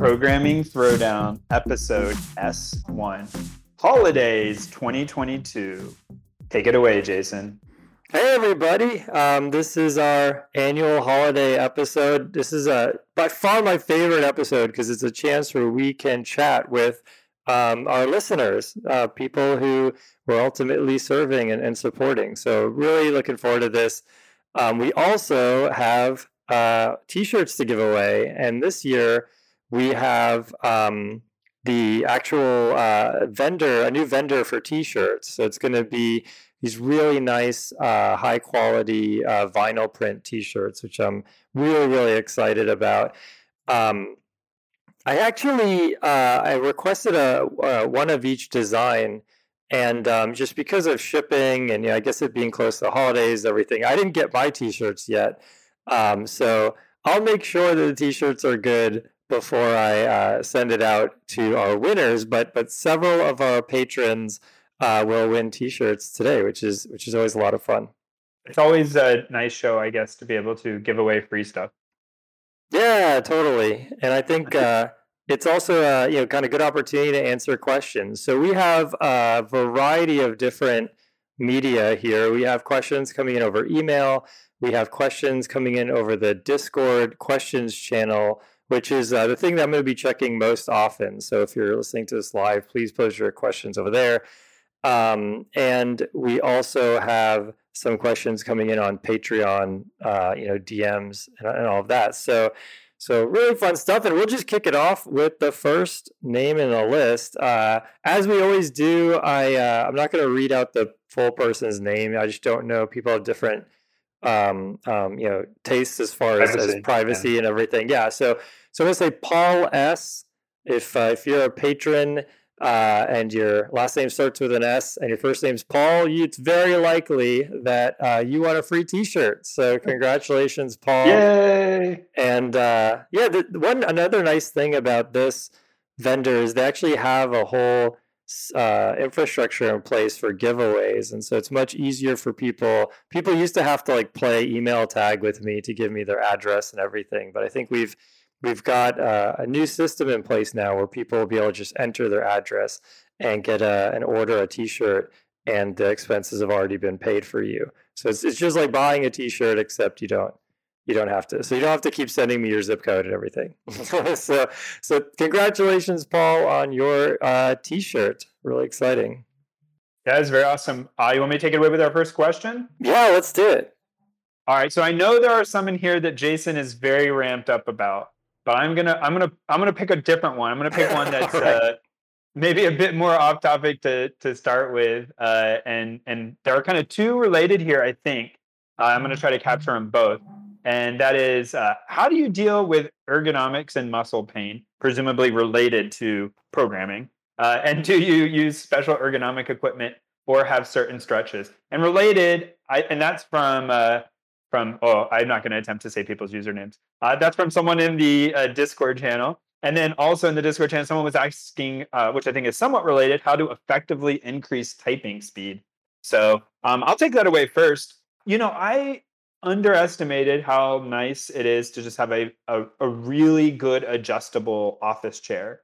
Programming Throwdown, episode S1, Holidays 2022. Take it away, Jason. Hey, everybody. Um, this is our annual holiday episode. This is a, by far my favorite episode because it's a chance where we can chat with um, our listeners, uh, people who we're ultimately serving and, and, supporting. So, really looking forward to this. Um, we also have uh, t shirts to give away. And this year, we have um, the actual uh, vendor, a new vendor for T-shirts. So it's going to be these really nice, uh, high quality uh, vinyl print T-shirts, which I'm really, really excited about. Um, I actually uh, I requested a, uh, one of each design, and um, just because of shipping and you know, I guess it being close to the holidays, everything, I didn't get my T-shirts yet. Um, so I'll make sure that the T-shirts are good before I uh, send it out to our winners. But but several of our patrons uh, will win T-shirts today, which is which is always a lot of fun. It's always a nice show, I guess, to be able to give away free stuff. Yeah, totally. And I think uh, it's also a you know kind of good opportunity to answer questions. So we have a variety of different media here. We have questions coming in over email. We have questions coming in over the Discord questions channel which is uh, the thing that I'm going to be checking most often. So if you're listening to this live, please pose your questions over there. Um, and we also have some questions coming in on Patreon, uh, you know, DMs and, and, all of that. So, so really fun stuff. And we'll just kick it off with the first name in the list. Uh, as we always do, I uh, I'm not going to read out the full person's name. I just don't know. People have different um, um, you know tastes as far as privacy, as privacy yeah. and everything. Yeah. So so I'm going to say Paul S. If uh, if you're a patron uh, and your last name starts with an S and your first name's Paul, you, it's very likely that uh, you want a free T-shirt. So congratulations, Paul! Yay! And uh, yeah, the, one another nice thing about this vendor is they actually have a whole uh, infrastructure in place for giveaways, and so it's much easier for people. People used to have to like play email tag with me to give me their address and everything, but I think we've we've got uh, a new system in place now where people will be able to just enter their address and get a, an order a t-shirt and the expenses have already been paid for you. So it's, it's just like buying a t-shirt except you don't you don't have to so you don't have to keep sending me your zip code and everything. So so congratulations paul on your uh, t-shirt. Really exciting. That is very awesome. Uh, you want me to take it away with our first question? Yeah let's do it. All right so i know there are some in here that jason is very ramped up about but I'm gonna I'm gonna I'm gonna pick a different one. I'm gonna pick one that's right. uh, maybe a bit more off topic to to start with, uh, and and there are kind of two related here. I think uh, I'm gonna try to capture them both, and that is uh, how do you deal with ergonomics and muscle pain, presumably related to programming, uh, and do you use special ergonomic equipment or have certain stretches? And related, I, and that's from uh, from oh i'm not going to attempt to say people's usernames uh, that's from someone in the uh, discord channel. And then also in the discord channel someone was asking uh, which i think is somewhat related how to effectively increase typing speed. So um, i'll take that away first. You know i underestimated how nice it is to just have a, a, a really good adjustable office chair.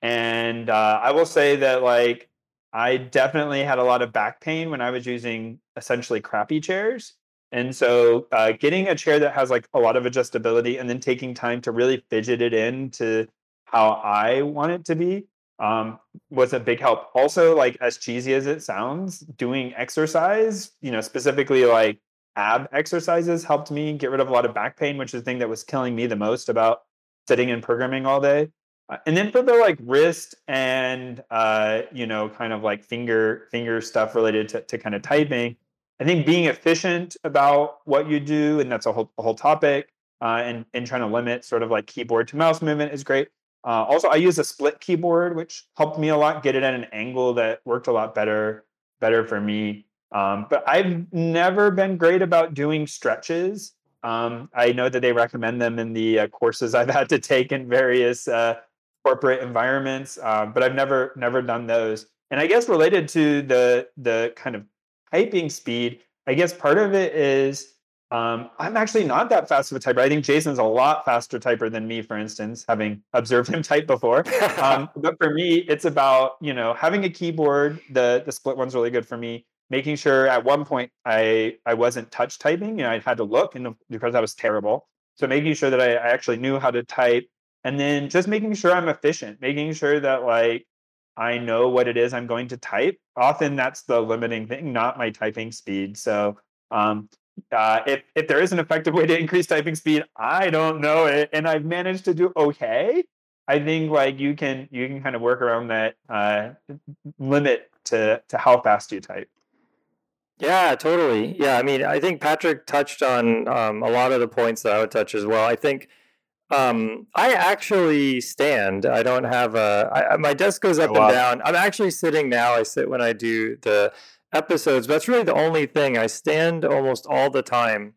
And uh, i will say that like i definitely had a lot of back pain when i was using essentially crappy chairs and so uh, getting a chair that has like a lot of adjustability and then taking time to really fidget it in to how I want it to be um, was a big help. Also, like as cheesy as it sounds, doing exercise, you know, specifically like ab exercises helped me get rid of a lot of back pain, which is the thing that was killing me the most about sitting and programming all day. Uh, and then for the like wrist and uh, you know, kind of like finger finger stuff related to, to kind of typing, I think being efficient about what you do, and that's a whole, a whole topic, uh, and, and trying to limit sort of like keyboard to mouse movement is great. Uh, also, I use a split keyboard, which helped me a lot, get it at an angle that worked a lot better, better for me. Um, but I've never been great about doing stretches. Um, I know that they recommend them in the uh, courses I've had to take in various uh, corporate environments, uh, but I've never never done those. And I guess related to the the kind of typing speed, I guess part of it is Um, I'm actually not that fast of a typer. I think Jason's a lot faster typer than me, for instance, having observed him type before. Um, but for me, it's about you know having a keyboard. The the split one's really good for me. Making sure at one point I I wasn't touch typing. You know, I had to look, and because I was terrible. So making sure that I, I actually knew how to type, and then just making sure I'm efficient. Making sure that like I know what it is I'm going to type. Often that's the limiting thing, not my typing speed. So um, uh, if if there is an effective way to increase typing speed, I don't know it, and I've managed to do okay. I think like you can you can kind of work around that uh, limit to to how fast you type. Yeah, totally. Yeah, I mean, I think Patrick touched on um, a lot of the points that I would touch as well. I think um, I actually stand. I don't have a. I, my desk goes up oh, wow. and down. I'm actually sitting now. I sit when I do the episodes. But that's really the only thing. I stand almost all the time.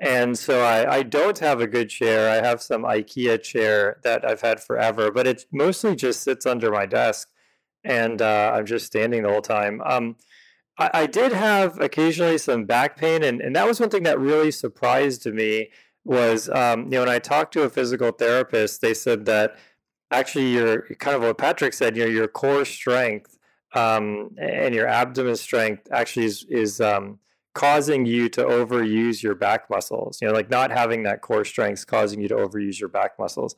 And so I, I don't have a good chair. I have some IKEA chair that I've had forever, but it mostly just sits under my desk and uh, I'm just standing the whole time. Um, I, I, did have occasionally some back pain, and, and that was one thing that really surprised me was, um, you know, when I talked to a physical therapist, they said that actually your kind of what Patrick said, you know, your core strength um, and your abdomen strength actually is, is um, causing you to overuse your back muscles. You know, like not having that core strength is causing you to overuse your back muscles.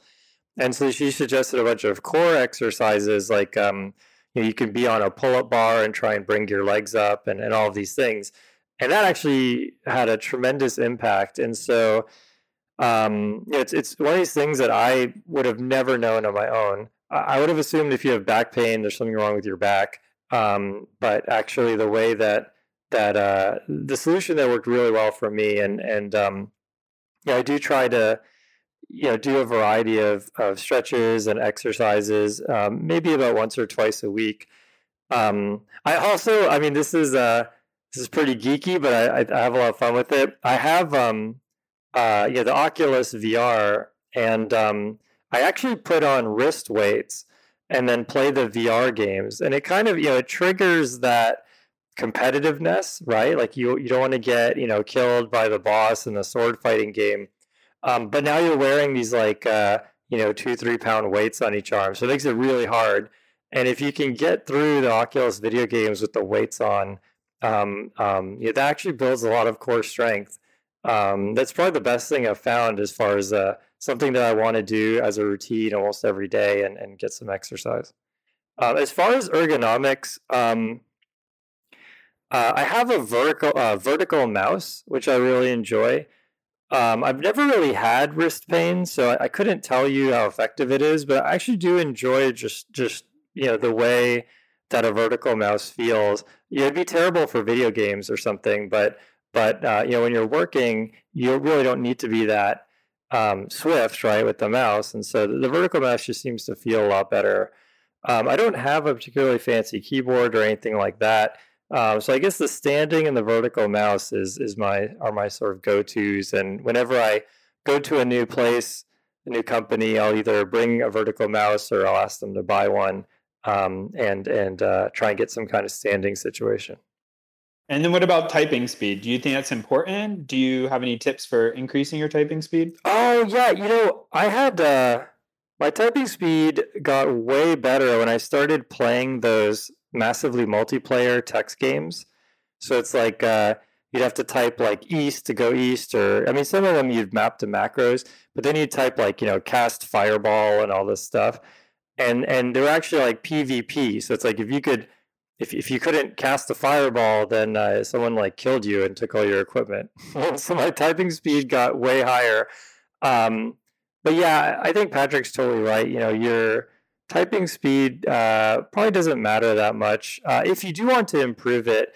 And so she suggested a bunch of core exercises, like um, you, know, you can be on a pull-up bar and try and bring your legs up, and, and all of these things. And that actually had a tremendous impact. And so um, it's it's one of these things that I would have never known on my own. I would have assumed if you have back pain, there's something wrong with your back. Um, but actually, the way that that uh, the solution that worked really well for me, and and um, yeah, I do try to you know do a variety of, of stretches and exercises, um, maybe about once or twice a week. Um, I also, I mean, this is uh, this is pretty geeky, but I, I have a lot of fun with it. I have um, uh, yeah, the Oculus VR, and um, I actually put on wrist weights and then play the VR games. And it kind of, you know, it triggers that competitiveness, right? Like you you don't want to get, you know, killed by the boss in the sword fighting game. Um, but now you're wearing these like uh, you know, two, three pound weights on each arm. So it makes it really hard. And if you can get through the Oculus video games with the weights on, um, um, that actually builds a lot of core strength. Um, that's probably the best thing I've found as far as uh, something that I want to do as a routine almost every day and, and get some exercise. Uh, as far as ergonomics, um, uh, I have a vertical uh, vertical mouse, which I really enjoy. Um, I've never really had wrist pain, so I, I, couldn't tell you how effective it is, but I actually do enjoy just just you know the way that a vertical mouse feels. Know, it'd be terrible for video games or something, but but uh, you know when you're working, you really don't need to be that um, Swift, right, with the mouse. And so the, vertical mouse just seems to feel a lot better. Um, I don't have a particularly fancy keyboard or anything like that. Um, so I guess the standing and the vertical mouse is is my are my sort of go tos. And whenever I go to a new place, a new company, I'll either bring a vertical mouse or I'll ask them to buy one um, and and uh, try and get some kind of standing situation. And then what about typing speed? Do you think that's important? Do you have any tips for increasing your typing speed? Oh yeah, you know, I had uh my typing speed got way better when I started playing those massively multiplayer text games. So it's like uh you'd have to type like east to go east or I mean some of them you'd map to macros, but then you'd type like, you know, cast fireball and all this stuff. And and they're actually like PvP. So it's like if you could if if you couldn't cast a fireball, then uh, someone like killed you and took all your equipment. so my typing speed got way higher. Um, but yeah, I think Patrick's totally right. You know, your typing speed uh, probably doesn't matter that much. Uh, if you do want to improve it,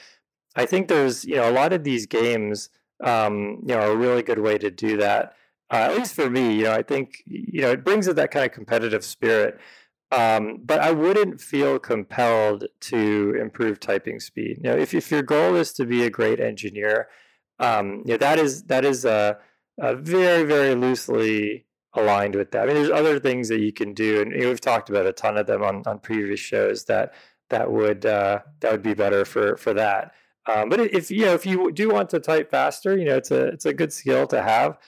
I think there's you know a lot of these games um, you know a really good way to do that. Uh, at least for me, you know, I think you know it brings it that kind of competitive spirit. Um, but I wouldn't feel compelled to improve typing speed. You know, if, if your goal is to be a great engineer, um, you know, that is that is a, a, very very loosely aligned with that. I mean, there's other things that you can do, and you know, we've talked about a ton of them on, on previous shows that that would uh, that would be better for for that. Um, but if you know if you do want to type faster, you know it's a it's a good skill to have.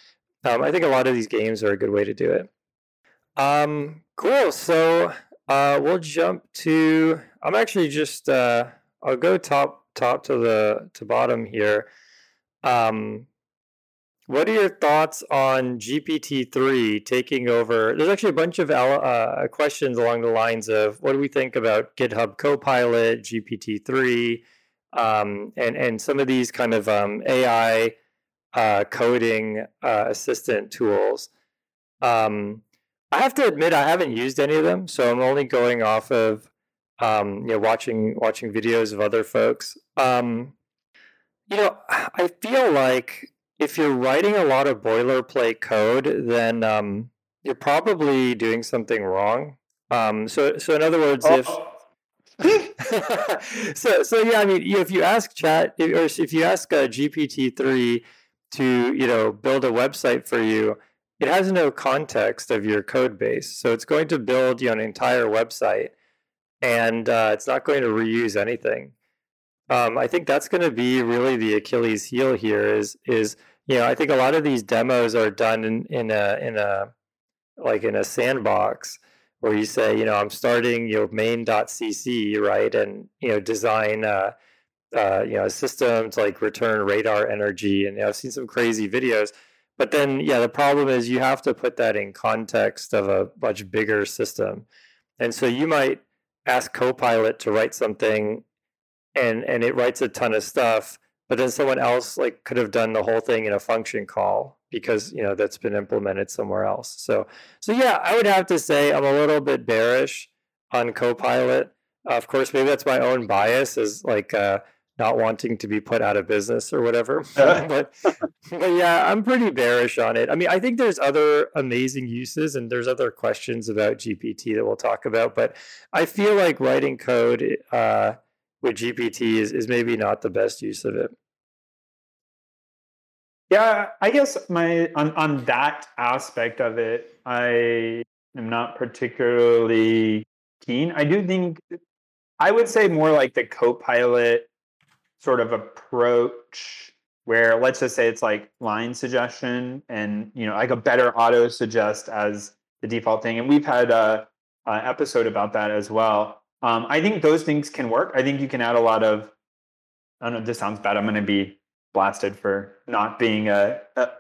Um, I think a lot of these games are a good way to do it. Um, cool. So uh, we'll jump to. I'm actually just. Uh, I'll go top top to the to bottom here. Um, what are your thoughts on GPT three taking over? There's actually a bunch of uh, questions along the lines of what do we think about GitHub Copilot, GPT three, um, and and some of these kind of um, AI uh, coding uh, assistant tools. Um, I have to admit I haven't used any of them, so I'm only going off of um, you know watching watching videos of other folks. Um, you know, I feel like if you're writing a lot of boilerplate code, then um, you're probably doing something wrong. Um, so, so in other words, if so, so yeah, I mean, if you ask Chat or if you ask uh, GPT three to you know build a website for you, it has no context of your code base. So it's going to build you know, an entire website and uh, it's not going to reuse anything. Um, I think that's going to be really the Achilles heel here is, is, you know, I think a lot of these demos are done in, in a, in a, like in a sandbox where you say, you know, I'm starting, you know, main.cc, right. And, you know, design, uh, uh, you know, a system to like return radar energy. And you know, I've seen some crazy videos but then, yeah, the problem is you have to put that in context of a much bigger system. And so you might ask Copilot to write something and and it writes a ton of stuff, but then someone else like could have done the whole thing in a function call because you know that's been implemented somewhere else. So so yeah, I would have to say I'm a little bit bearish on Copilot. Of course, maybe that's my own bias is like uh, not wanting to be put out of business or whatever. but, but yeah, I'm pretty bearish on it. I mean, I think there's other amazing uses and there's other questions about GPT that we'll talk about. But I feel like writing code uh, with GPT is, is maybe not the best use of it. Yeah, I guess my on, on that aspect of it, I am not particularly keen. I do think I would say more like the co-pilot sort of approach where let's just say it's like line suggestion and you know like a better auto suggest as the default thing. And we've had a, a episode about that as well. Um, i think those things can work. I think you can add a lot of i don't know this sounds bad. I'm going to be blasted for not being a, a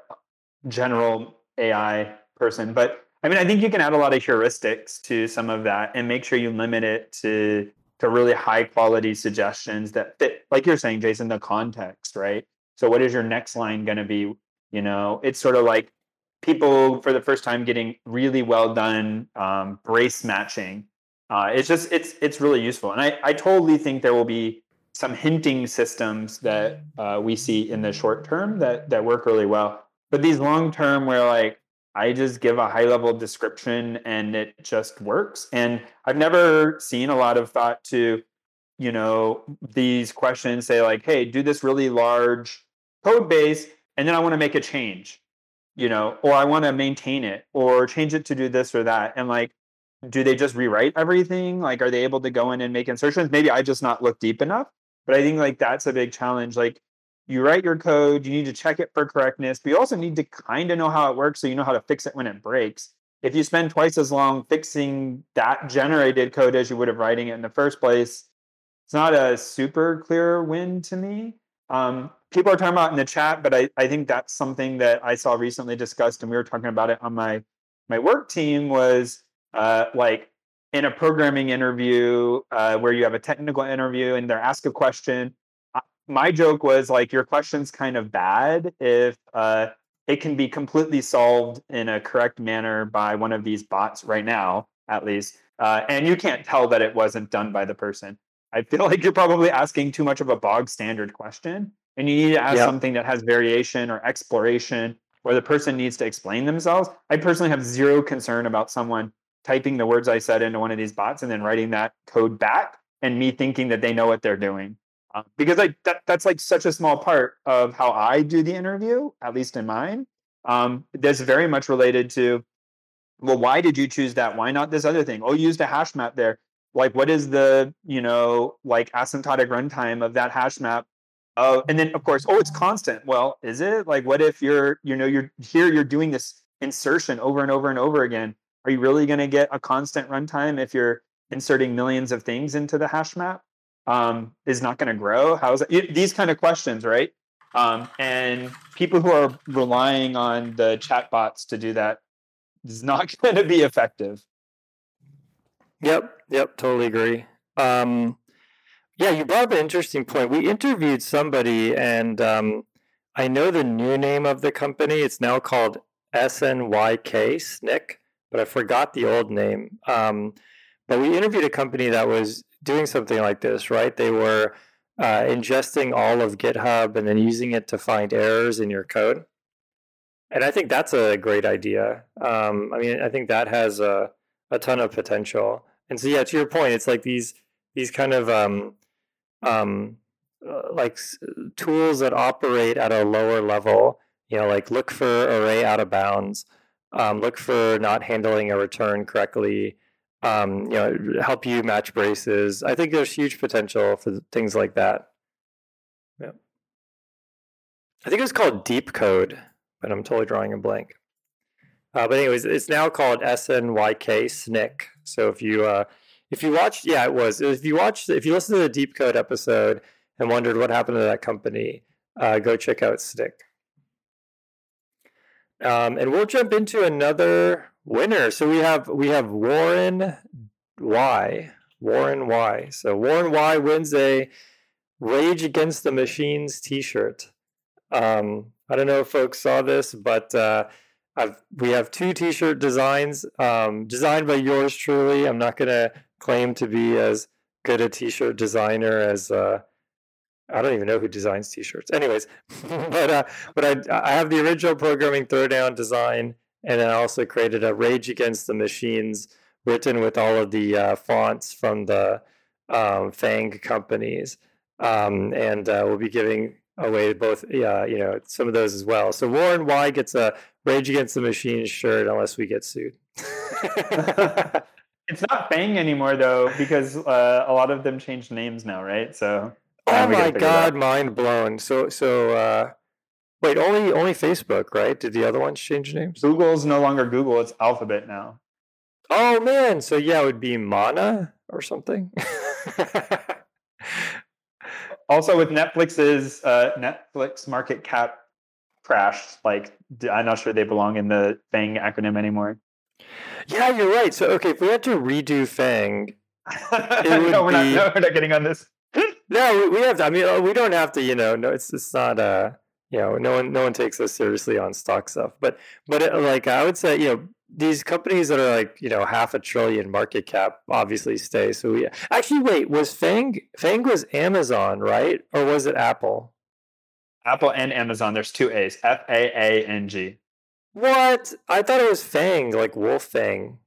general ai person. But i mean i think you can add a lot of heuristics to some of that and make sure you limit it to to really high quality suggestions that fit, like you're saying, Jason, the context, right? So, what is your next line going to be? You know, it's sort of like people for the first time getting really well done um, brace matching. Uh, it's just it's it's really useful, and I I totally think there will be some hinting systems that uh, we see in the short term that that work really well. But these long term, where like I just give a high level description and it just works. And I've never seen a lot of thought to, you know, these questions say, like, hey, do this really large code base, and then I want to make a change, you know, or I want to maintain it or change it to do this or that. And like, do they just rewrite everything? Like, are they able to go in and make insertions? Maybe I just not look deep enough. But I think like that's a big challenge. Like, you write your code, you need to check it for correctness, but you also need to kind of know how it works so you know how to fix it when it breaks. If you spend twice as long fixing that generated code as you would have writing it in the first place, it's not a super clear win to me. Um, people are talking about in the chat, but I, I think that's something that I saw recently discussed, and we were talking about it on my my work team was uh, like in a programming interview uh, where you have a technical interview and they're asked a question my joke was like your question's kind of bad if uh, it can be completely solved in a correct manner by one of these bots right now, at least, uh, and you can't tell that it wasn't done by the person. I feel like you're probably asking too much of a bog standard question, and you need to ask yep. something that has variation or exploration, where the person needs to explain themselves. I personally have zero concern about someone typing the words I said into one of these bots and then writing that code back, and me thinking that they know what they're doing. Um, because like that, that's like such a small part of how I do the interview, at least in mine. Um, that's very much related to, well, why did you choose that? Why not this other thing? Oh, you used a hash map there. Like, what is the you know like asymptotic runtime of that hash map Oh, and then of course, oh, it's constant. Well, is it? Like, what if you're, you know, you're here, you're doing this insertion over and over and over again? Are you really going to get a constant runtime if you're inserting millions of things into the hash map? Um, is not going to grow. How's it? These kind of questions, right? Um, and people who are relying on the chatbots to do that is not going to be effective. Yep, yep, totally agree. Um, yeah, you brought up an interesting point. We interviewed somebody, and um, I know the new name of the company. It's now called SNYK SNCC, but I forgot the old name. Um, but we interviewed a company that was doing something like this, right? They were uh, ingesting all of GitHub and then using it to find errors in your code. And I think that's a great idea. Um, I mean, I think that has a, a ton of potential. And so, yeah, to your point, it's like these these kind of um, um, uh, like tools that operate at a lower level. You know, like look for array out of bounds, um, look for not handling a return correctly. Um, you know, help you match braces. I think there's huge potential for things like that. Yeah. I think it was called Deep Code, but I'm totally drawing a blank. Uh, but anyways, it's now called SNYK SNCC. So if you uh, if you watched, yeah, it was. If you watched, if you listened to the Deep Code episode and wondered what happened to that company, uh, go check out Snyk. Um, and we'll jump into another winner. So we have we have Warren Y. Warren Y. So Warren Y wins a Rage Against the Machines T-shirt. Um, I don't know if folks saw this, but uh, I've, we have two T-shirt designs um, designed by yours truly. I'm not gonna claim to be as good a t-shirt designer as uh, I don't even know who designs t-shirts. Anyways, but uh, but I I have the original programming throwdown design, and then I also created a Rage Against the Machines written with all of the uh, fonts from the um, Fang companies, um, and uh, we'll be giving away both you know some of those as well. So Warren Y gets a Rage Against the Machines shirt unless we get sued. It's not Fang anymore though, because uh, a lot of them changed names now, right? So. Oh my god, mind blown. So so uh, wait, only only Facebook, right? Did the other ones change names? Google's no longer Google; it's Alphabet now. Oh man, so yeah, it would be Mana or something. also, with Netflix's uh, Netflix market cap crashed, like I'm not sure they belong in the Fang acronym anymore. Yeah, you're right. So okay, if we had to redo Fang, it would no, we're be... not. No, we're not getting on this. No, we, we have to. I mean, uh, we don't have to. You know, no, it's it's not. Uh, you know, no one no one takes us seriously on stock stuff. But but it, like I would say, you know, these companies that are like you know half a trillion market cap obviously stay. So we actually wait. Was Fang Fang was Amazon right or was it Apple? Apple and Amazon. There's two A's. F A A N G. What? I thought it was Fang, like Wolf Fang.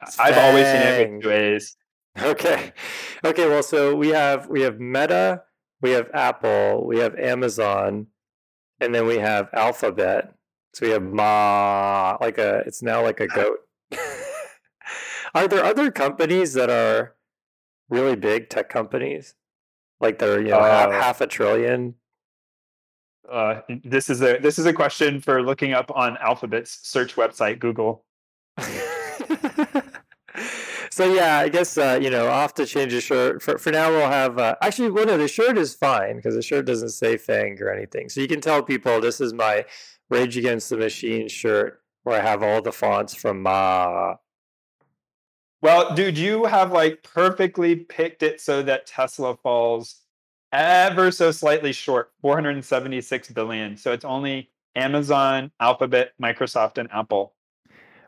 I've Fang. always seen it with two A's. Okay. Okay, well so we have we have Meta, we have Apple, we have Amazon, and then we have Alphabet. So we have Ma like a it's now like a goat. are there other companies that are really big tech companies? Like they're, you know, uh, half, half a trillion? Uh, this is a this is a question for looking up on Alphabet's search website, Google. so yeah, I guess uh, you know I'll have to change the shirt. For for now, we'll have uh, actually. Well, no, the shirt is fine because the shirt doesn't say Fang or anything. So you can tell people this is my Rage Against the Machine shirt where I have all the fonts from Ma. Well, dude, you have like perfectly picked it so that Tesla falls ever so slightly short 476 billion so it's only amazon alphabet microsoft and apple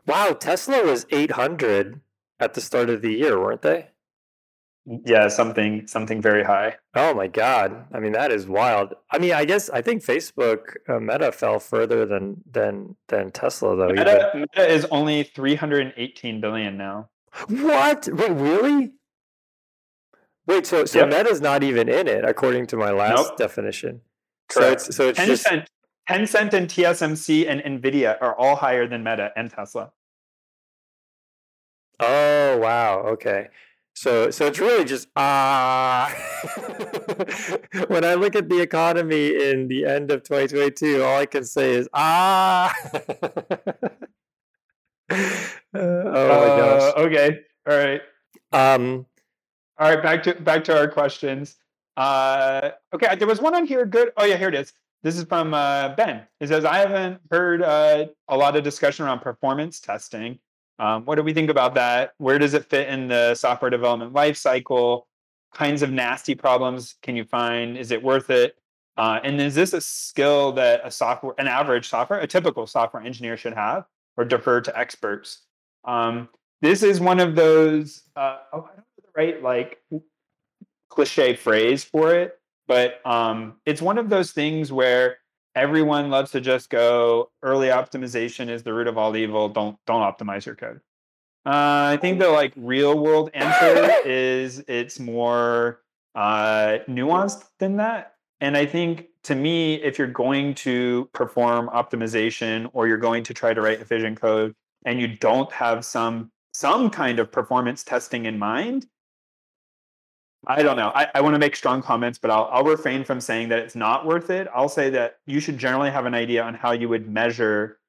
wow tesla was 800 at the start of the year weren't they yeah something something very high oh my god i mean that is wild i mean i guess i think facebook uh, meta fell further than than than tesla though meta, meta is only 318 billion now what wait really Wait, so so yep. Meta's not even in it according to my last nope. definition. Correct. So it's so it's Tencent, just Tencent and TSMC and Nvidia are all higher than Meta and Tesla. Oh wow, okay. So so it's really just ah. when I look at the economy in the end of 2022, all I can say is ah. oh my gosh. Uh, okay. All right. Um. All right. Back to back to our questions. Uh. Okay. There was one on here. Good. Oh yeah. Here it is. This is from uh, Ben. He says, I haven't heard uh, a lot of discussion around performance testing. Um, what do we think about that? Where does it fit in the software development life cycle? Kinds of nasty problems can you find? Is it worth it? Uh, and is this a skill that a software, an average software, a typical software engineer should have, or defer to experts? Um, this is one of those. Uh, oh, I don't know the right like cliche phrase for it, but um, it's one of those things where everyone loves to just go early optimization is the root of all evil. Don't don't optimize your code. Uh, I think the like real world answer is it's more uh, nuanced than that. And I think to me, if you're going to perform optimization or you're going to try to write efficient code and you don't have some some kind of performance testing in mind, I don't know. I, I want to make strong comments, but I'll, I'll refrain from saying that it's not worth it. I'll say that you should generally have an idea on how you would measure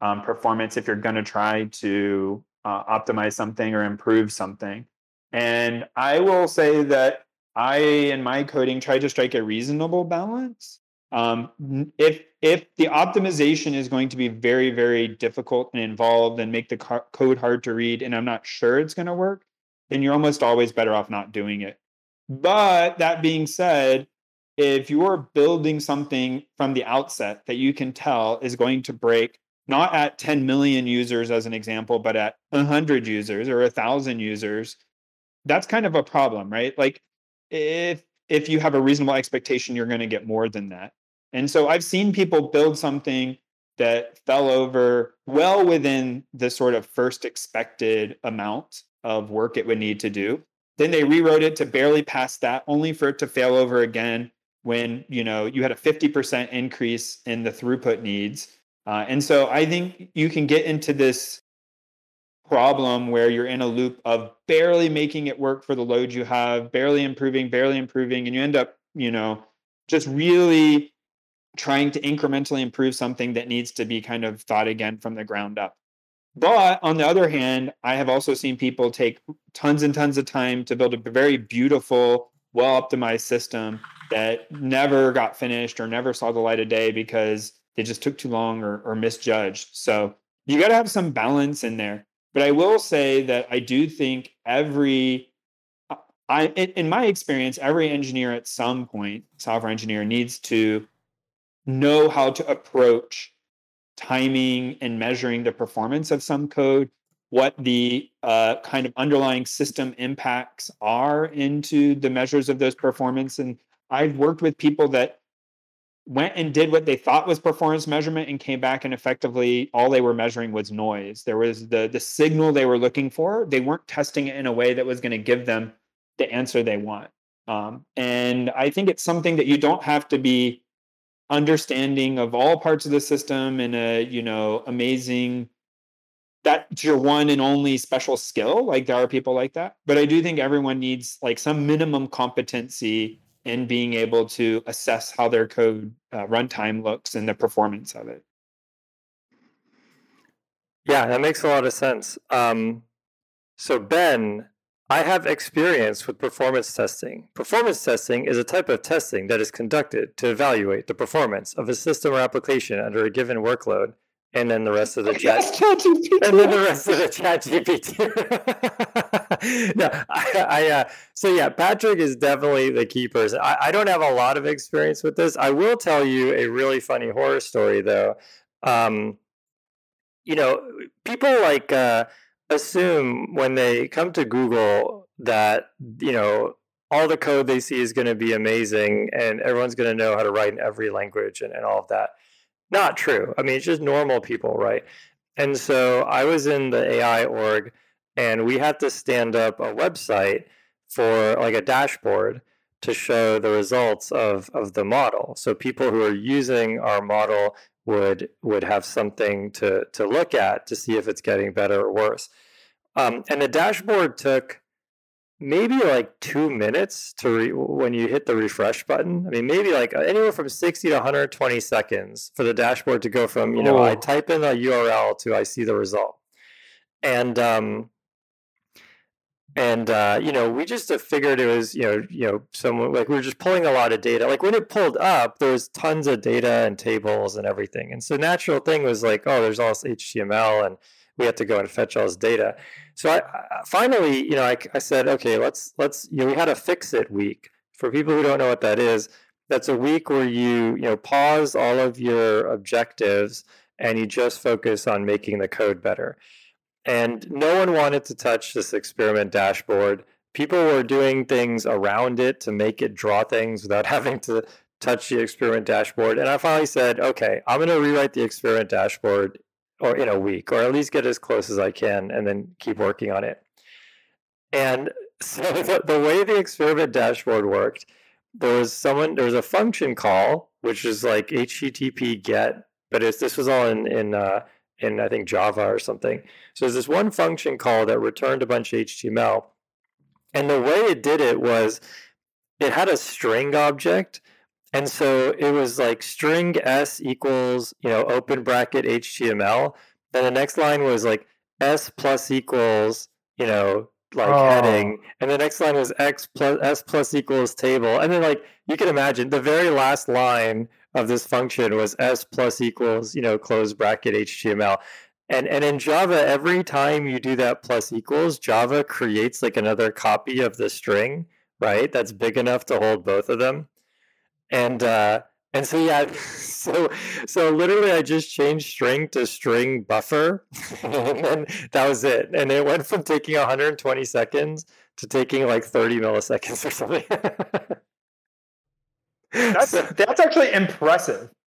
um, performance if you're going to try to uh, optimize something or improve something. And I will say that I, in my coding, try to strike a reasonable balance. Um, if if the optimization is going to be very very difficult and involved and make the co- code hard to read, and I'm not sure it's going to work, then you're almost always better off not doing it. But that being said, if you're building something from the outset that you can tell is going to break not at 10 million users as an example, but at 100 users or 1,000 users, that's kind of a problem, right? Like if if you have a reasonable expectation, you're going to get more than that. And so I've seen people build something that fell over well within the sort of first expected amount of work it would need to do. Then they rewrote it to barely pass that, only for it to fail over again when you know you had a 50% increase in the throughput needs. Uh, and so I think you can get into this problem where you're in a loop of barely making it work for the load you have, barely improving, barely improving, and you end up, you know, just really trying to incrementally improve something that needs to be kind of thought again from the ground up. But on the other hand, I have also seen people take tons and tons of time to build a very beautiful, well optimized system that never got finished or never saw the light of day because they just took too long or, or misjudged. So you got to have some balance in there. But I will say that I do think every I, in my experience, every engineer at some point, software engineer, needs to know how to approach timing and measuring the performance of some code, what the uh, kind of underlying system impacts are into the measures of those performance. And I've worked with people that went and did what they thought was performance measurement and came back and effectively all they were measuring was noise. There was the the signal they were looking for. They weren't testing it in a way that was going to give them the answer they want. Um, and I think it's something that you don't have to be understanding of all parts of the system and a you know amazing that's your one and only special skill. Like there are people like that. But i do think everyone needs like some minimum competency in being able to assess how their code uh, runtime looks and the performance of it. Yeah that makes a lot of sense. Um, so ben I have experience with performance testing. Performance testing is a type of testing that is conducted to evaluate the performance of a system or application under a given workload, and then the rest of the chat, and then the rest of the chat GPT. no, I, I uh, so yeah, Patrick is definitely the key person. I, I, don't have a lot of experience with this. I will tell you a really funny horror story though. Um, you know, people like. Uh, assume when they come to Google that, you know, all the code they see is going to be amazing and everyone's going to know how to write in every language and, and all of that. Not true. I mean, it's just normal people, right? And so I was in the AI org and we had to stand up a website for like a dashboard to show the results of, of the model. So people who are using our model would would have something to to look at to see if it's getting better or worse. Um, and the dashboard took maybe like two minutes to re- when you hit the refresh button. I mean, maybe like anywhere from 60 to 120 seconds for the dashboard to go from, you know, oh. I type in a URL to I see the result. And, um, and uh, you know, we just figured it was, you know, you know, someone like we were just pulling a lot of data. Like when it pulled up, there was tons of data and tables and everything. And so natural thing was like, oh, there's all this HTML and we had to go and fetch all this data. So I, I finally, you know, I, I said, okay, let's let's you know, we had a fix it week. For people who don't know what that is, that's a week where you you know pause all of your objectives and you just focus on making the code better. And no one wanted to touch this experiment dashboard. People were doing things around it to make it draw things without having to touch the experiment dashboard. And I finally said, okay, I'm going to rewrite the experiment dashboard or in a week, or at least get as close as I can and then keep working on it. And so the, the way the experiment dashboard worked, there was someone, there was a function call, which is like HTTP get, but it's, this was all in, in, uh, in I think Java or something. So there's this one function call that returned a bunch of HTML. And the way it did it was it had a string object and so it was like string s equals, you know, open bracket HTML. Then the next line was like s plus equals, you know, like oh. heading. And the next line was x plus s plus equals table. And then like you can imagine the very last line of this function was s plus equals, you know, close bracket HTML. And and in Java, every time you do that plus equals, Java creates like another copy of the string, right? That's big enough to hold both of them and uh, and so yeah, so so literally I just changed string to string buffer, and that was it. And it went from taking 120 seconds to taking like 30 milliseconds or something. that's so, that's actually impressive.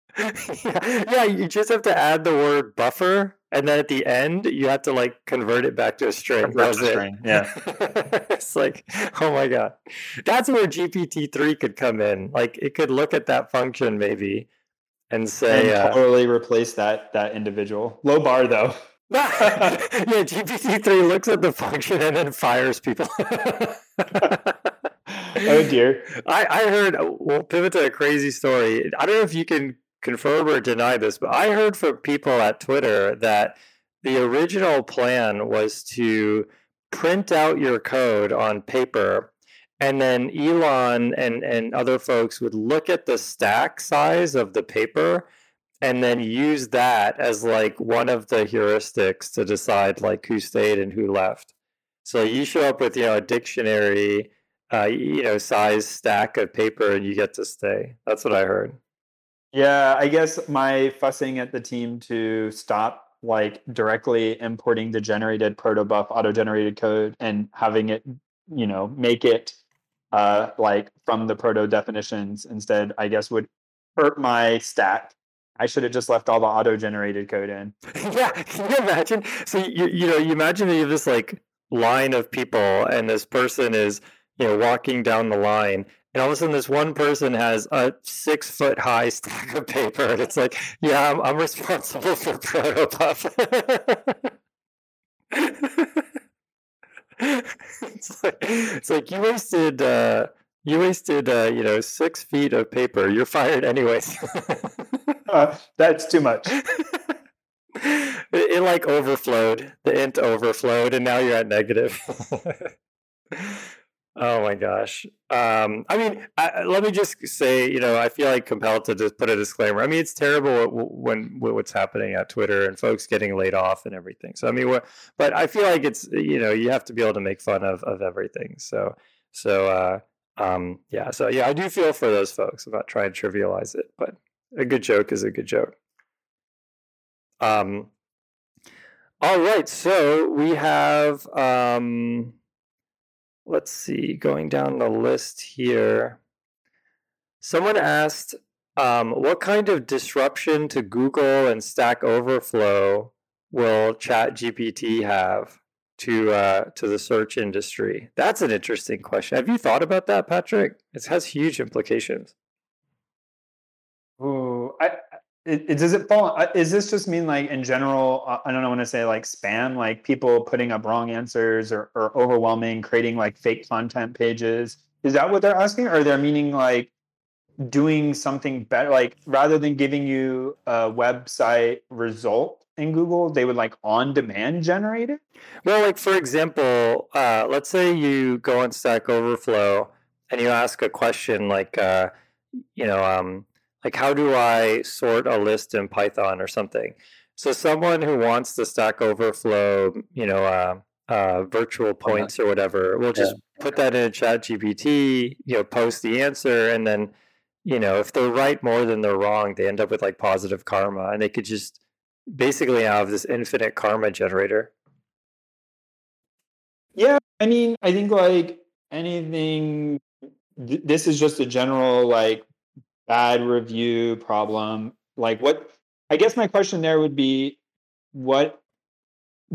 Yeah, yeah, you just have to add the word buffer and then at the end you have to like convert it back to a string. Convert that was string. Yeah. it's like, oh my god. That's where GPT-3 could come in. Like it could look at that function maybe and say and uh, totally uh, replace that that individual. Low bar though. yeah, GPT-3 looks at the function and then fires people. Oh dear. I, I heard we'll pivot to a crazy story. I don't know if you can confirm or deny this, but I heard from people at Twitter that the original plan was to print out your code on paper and then Elon and, and other folks would look at the stack size of the paper and then use that as like one of the heuristics to decide like who stayed and who left. So you show up with you know a dictionary, uh, you know size stack of paper and you get to stay. That's what I heard. Yeah, I guess my fussing at the team to stop like directly importing the generated protobuf auto-generated code and having it, you know, make it uh like from the proto definitions instead, I guess would hurt my stack. I should have just left all the auto-generated code in. yeah, can you imagine? So you you know, you imagine you have this like line of people and this person is, you know, walking down the line and all of a sudden this one person has a six foot high stack of paper and it's like yeah i'm, I'm responsible for protobuf it's, like, it's like you wasted uh, you wasted uh, you know six feet of paper. You're fired anyways. Uh, that's too much. It, it like overflowed. The int overflowed and now you're at negative Oh my gosh. Um, I mean, I, let me just say, you know, I feel like compelled to just put a disclaimer. I mean, it's terrible when, when what's happening at Twitter and folks getting laid off and everything. So I mean, but I feel like it's you know you have to be able to make fun of of everything. So so uh, um, yeah. So yeah, I do feel for those folks. Not trying to trivialize it, but a good joke is a good joke. Um. All right, so we have um let's see, going down the list here. Someone asked, um, what kind of disruption to Google and Stack Overflow will ChatGPT have to uh, to the search industry? That's an interesting question. Have you thought about that, Patrick? It has huge implications. Ooh, I it, it, does it fall? uh, Is this just mean like in general? Uh, I don't know. want to say like spam, like people putting up wrong answers or, or overwhelming, creating like fake content pages. Is that what they're asking, or they're meaning like doing something better? Like rather than giving you a website result in Google, they would like on demand generate it. Well, like for example, uh, let's say you go on Stack Overflow and you ask a question like, uh, you know, um, like how do I sort a list in Python or something. So someone who wants the Stack Overflow, you know, uh, uh, virtual points or whatever, we'll just yeah. put that in a chat GPT, you know, post the answer and then, you know, if they're right more than they're wrong, they end up with like positive karma and they could just basically have this infinite karma generator. Yeah, I mean, I think like anything, th- this is just a general like bad review problem like what i guess my question there would be what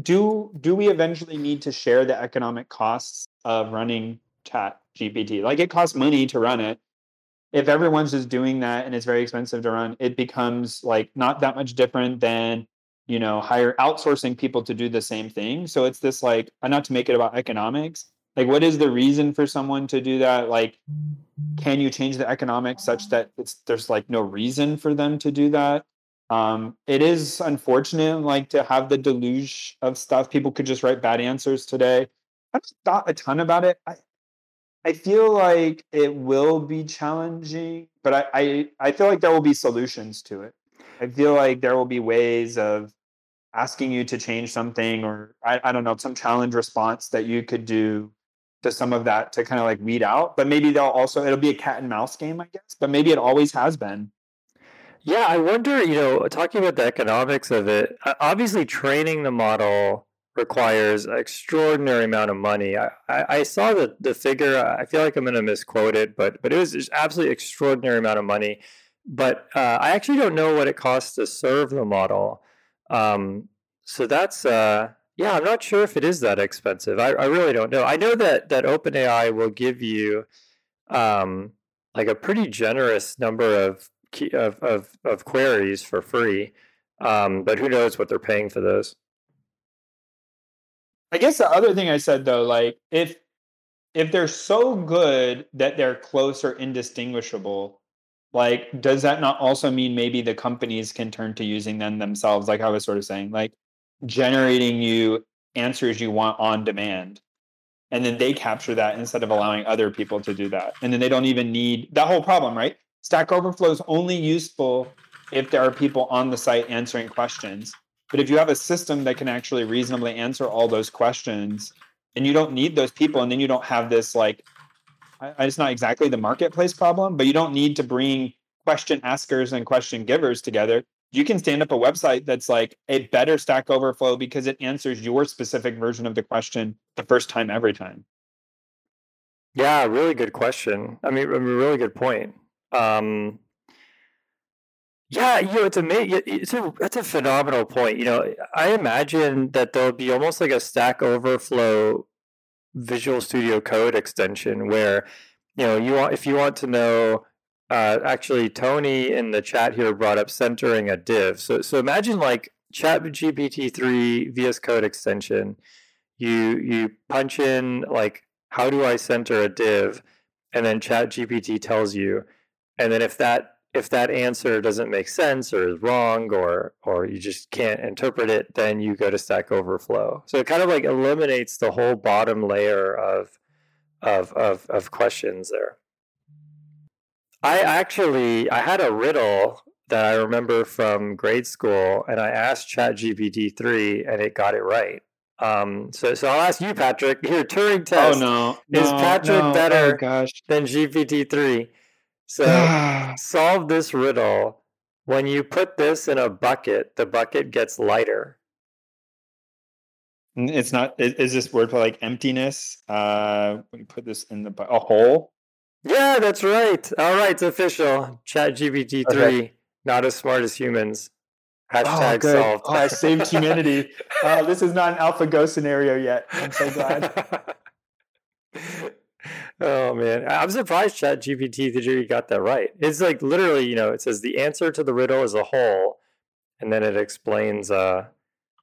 do do we eventually need to share the economic costs of running chat gpt like it costs money to run it. If everyone's just doing that and it's very expensive to run it becomes like not that much different than you know hire outsourcing people to do the same thing. So it's this like uh, not to make it about economics like what is the reason for someone to do that? Like can you change the economics such that it's there's like no reason for them to do that? Um it is unfortunate like to have the deluge of stuff. People could just write bad answers today. I've thought a ton about it. I i feel like it will be challenging but i i, I feel like there will be solutions to it. I feel like there will be ways of asking you to change something or I, I don't know some challenge response that you could do to some of that to kind of like weed out. But maybe they'll also it'll be a cat and mouse game, I guess. But maybe it always has been. Yeah, I wonder. You know, talking about the economics of it, obviously training the model requires an extraordinary amount of money. I, I, I saw the the figure. I feel like I'm going to misquote it, but but it was just absolutely extraordinary amount of money. But uh, I actually don't know what it costs to serve the model. Um, so that's uh, yeah, I'm not sure if it is that expensive. I, I really don't know. I know that that OpenAI will give you um, like a pretty generous number of key, of, of of queries for free, um, but who knows what they're paying for those? I guess the other thing I said though, like if if they're so good that they're close or indistinguishable, like does that not also mean maybe the companies can turn to using them themselves? Like I was sort of saying, like generating you answers you want on demand and then they capture that instead of allowing other people to do that and then they don't even need that whole problem right? Stack overflow is only useful if there are people on the site answering questions but if you have a system that can actually reasonably answer all those questions and you don't need those people and then you don't have this like it's not exactly the marketplace problem but you don't need to bring question askers and question givers together you can stand up a website that's like a better Stack Overflow because it answers your specific version of the question the first time every time. Yeah, really good question. I mean, really good point. Um, yeah, you know, it's amazing. It's a that's a phenomenal point. You know, I imagine that there'll be almost like a Stack Overflow Visual Studio Code extension where, you know, you want if you want to know uh, actually, Tony in the chat here brought up centering a div. So, so imagine like chat GPT-3 VS Code extension. You you punch in like how do I center a div, and then chat GPT tells you, and then if that if that answer doesn't make sense or is wrong or or you just can't interpret it, then you go to Stack Overflow. So it kind of like eliminates the whole bottom layer of of of, of questions there. I actually I had a riddle that I remember from grade school, and I asked ChatGPT three, and it got it right. Um, so so I'll ask you, Patrick. Here, Turing oh, test. Oh no, is no, Patrick no. better oh, gosh. than GPT three? So solve this riddle. When you put this in a bucket, the bucket gets lighter. It's not. Is, this word for like emptiness? Uh, when you put this in the a hole. Yeah, that's right. All right, it's official. Chat GPT three, okay. not as smart as humans. Hashtag oh, solved. Oh, I saved humanity. oh, this is not an AlphaGo scenario yet. I'm so glad. oh man, I'm surprised Chat GPT three got that right. It's like literally, you know, it says the answer to the riddle is a hole, and then it explains uh, a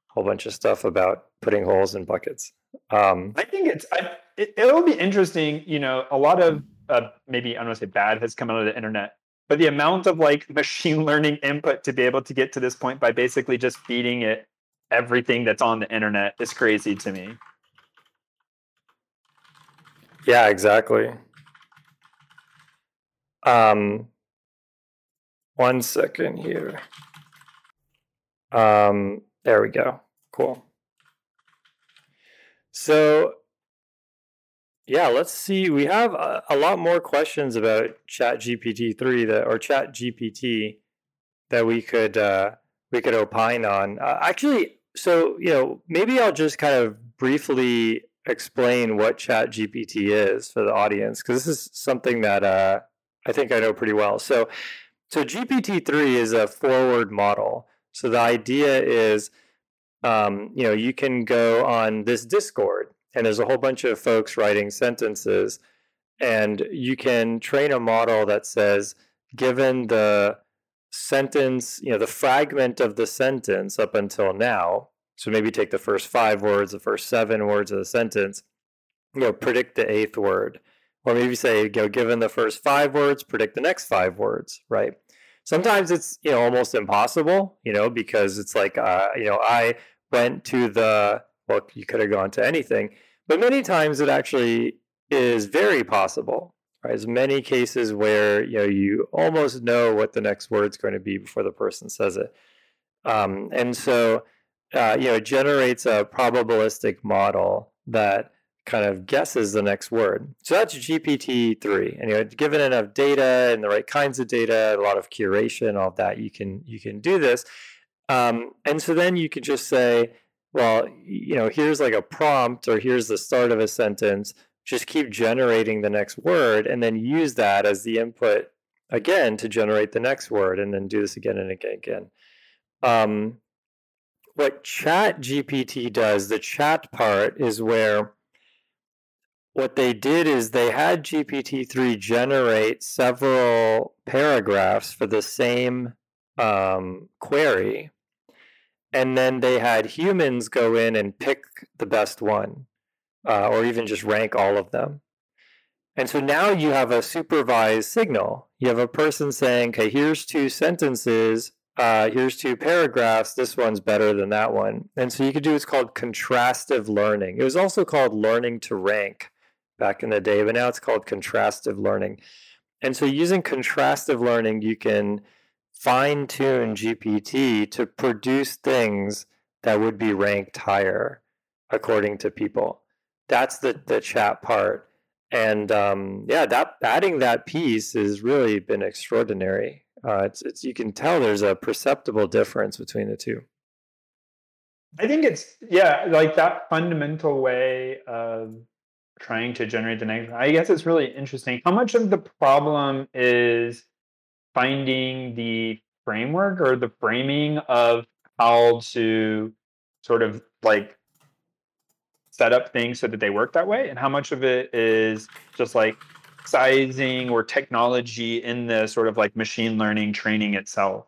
whole bunch of stuff about putting holes in buckets. Um, I think it's I, it, it'll be interesting. You know, a lot of uh, maybe I don't want to say bad has come out of the internet, but the amount of like machine learning input to be able to get to this point by basically just feeding it everything that's on the internet is crazy to me. Yeah, exactly. Um, one second here. Um, there we go. Cool. So, yeah, let's see. We have a, a lot more questions about Chat GPT three that or Chat GPT that we could uh, we could opine on. Uh, actually, so you know, maybe I'll just kind of briefly explain what Chat GPT is for the audience because this is something that uh, I think I know pretty well. So, so GPT three is a forward model. So the idea is, um, you know, you can go on this Discord, and there's a whole bunch of folks writing sentences, and you can train a model that says, given the sentence, you know, the fragment of the sentence up until now, so maybe take the first five words, the first seven words of the sentence, you know, predict the eighth word. Or maybe say, you know, given the first five words, predict the next five words, right? Sometimes it's, you know, almost impossible, you know, because it's like, uh, you know, I went to the, well, you could have gone to anything, but many times it actually is very possible. Right? There's many cases where, you know, you almost know what the next word's going to be before the person says it. Um, and so, uh, you know, it generates a probabilistic model that kind of guesses the next word. So that's GPT three, and you know, given enough data and the right kinds of data, a lot of curation, all of that, you can you can do this. Um, and so then you could just say, well, you know, here's like a prompt, or here's the start of a sentence. Just keep generating the next word, and then use that as the input again to generate the next word, and then do this again and again again. Um, what chat gpt does the chat part is where what they did is they had gpt-3 generate several paragraphs for the same um, query and then they had humans go in and pick the best one uh, or even just rank all of them and so now you have a supervised signal you have a person saying okay here's two sentences uh, here's two paragraphs. This one's better than that one. And so you could do what's called contrastive learning. It was also called learning to rank back in the day, but now it's called contrastive learning. And so using contrastive learning, you can fine tune GPT to produce things that would be ranked higher according to people. That's the, the chat part. And um, yeah, that adding that piece has really been extraordinary. Uh, it's, it's you can tell there's a perceptible difference between the two. I think it's yeah, like that fundamental way of trying to generate the next. I guess it's really interesting. How much of the problem is finding the framework or the framing of how to sort of like set up things so that they work that way, and how much of it is just like sizing or technology in the sort of like machine learning training itself?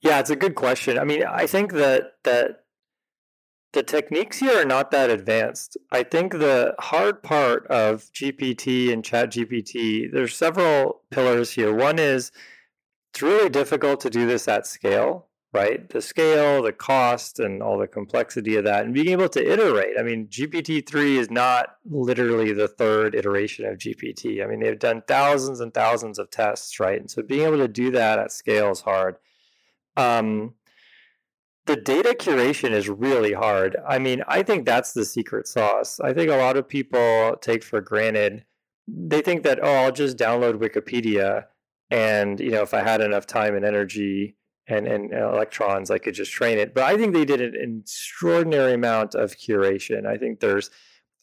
Yeah, it's a good question. I mean, I think that that the techniques here are not that advanced. I think the hard part of GPT and Chat GPT, there's several pillars here. One is it's really difficult to do this at scale right? The scale, the cost, and all the complexity of that, and being able to iterate. I mean, GPT 3 is not literally the third iteration of GPT. I mean, they've done thousands and thousands of tests, right? And so being able to do that at scale is hard. Um, the data curation is really hard. I mean, I think that's the secret sauce. I think a lot of people take for granted, they think that, oh, I'll just download Wikipedia. And, you know, if I had enough time and energy, and, and electrons, I could just train it. But I think they did an extraordinary amount of curation. I think there's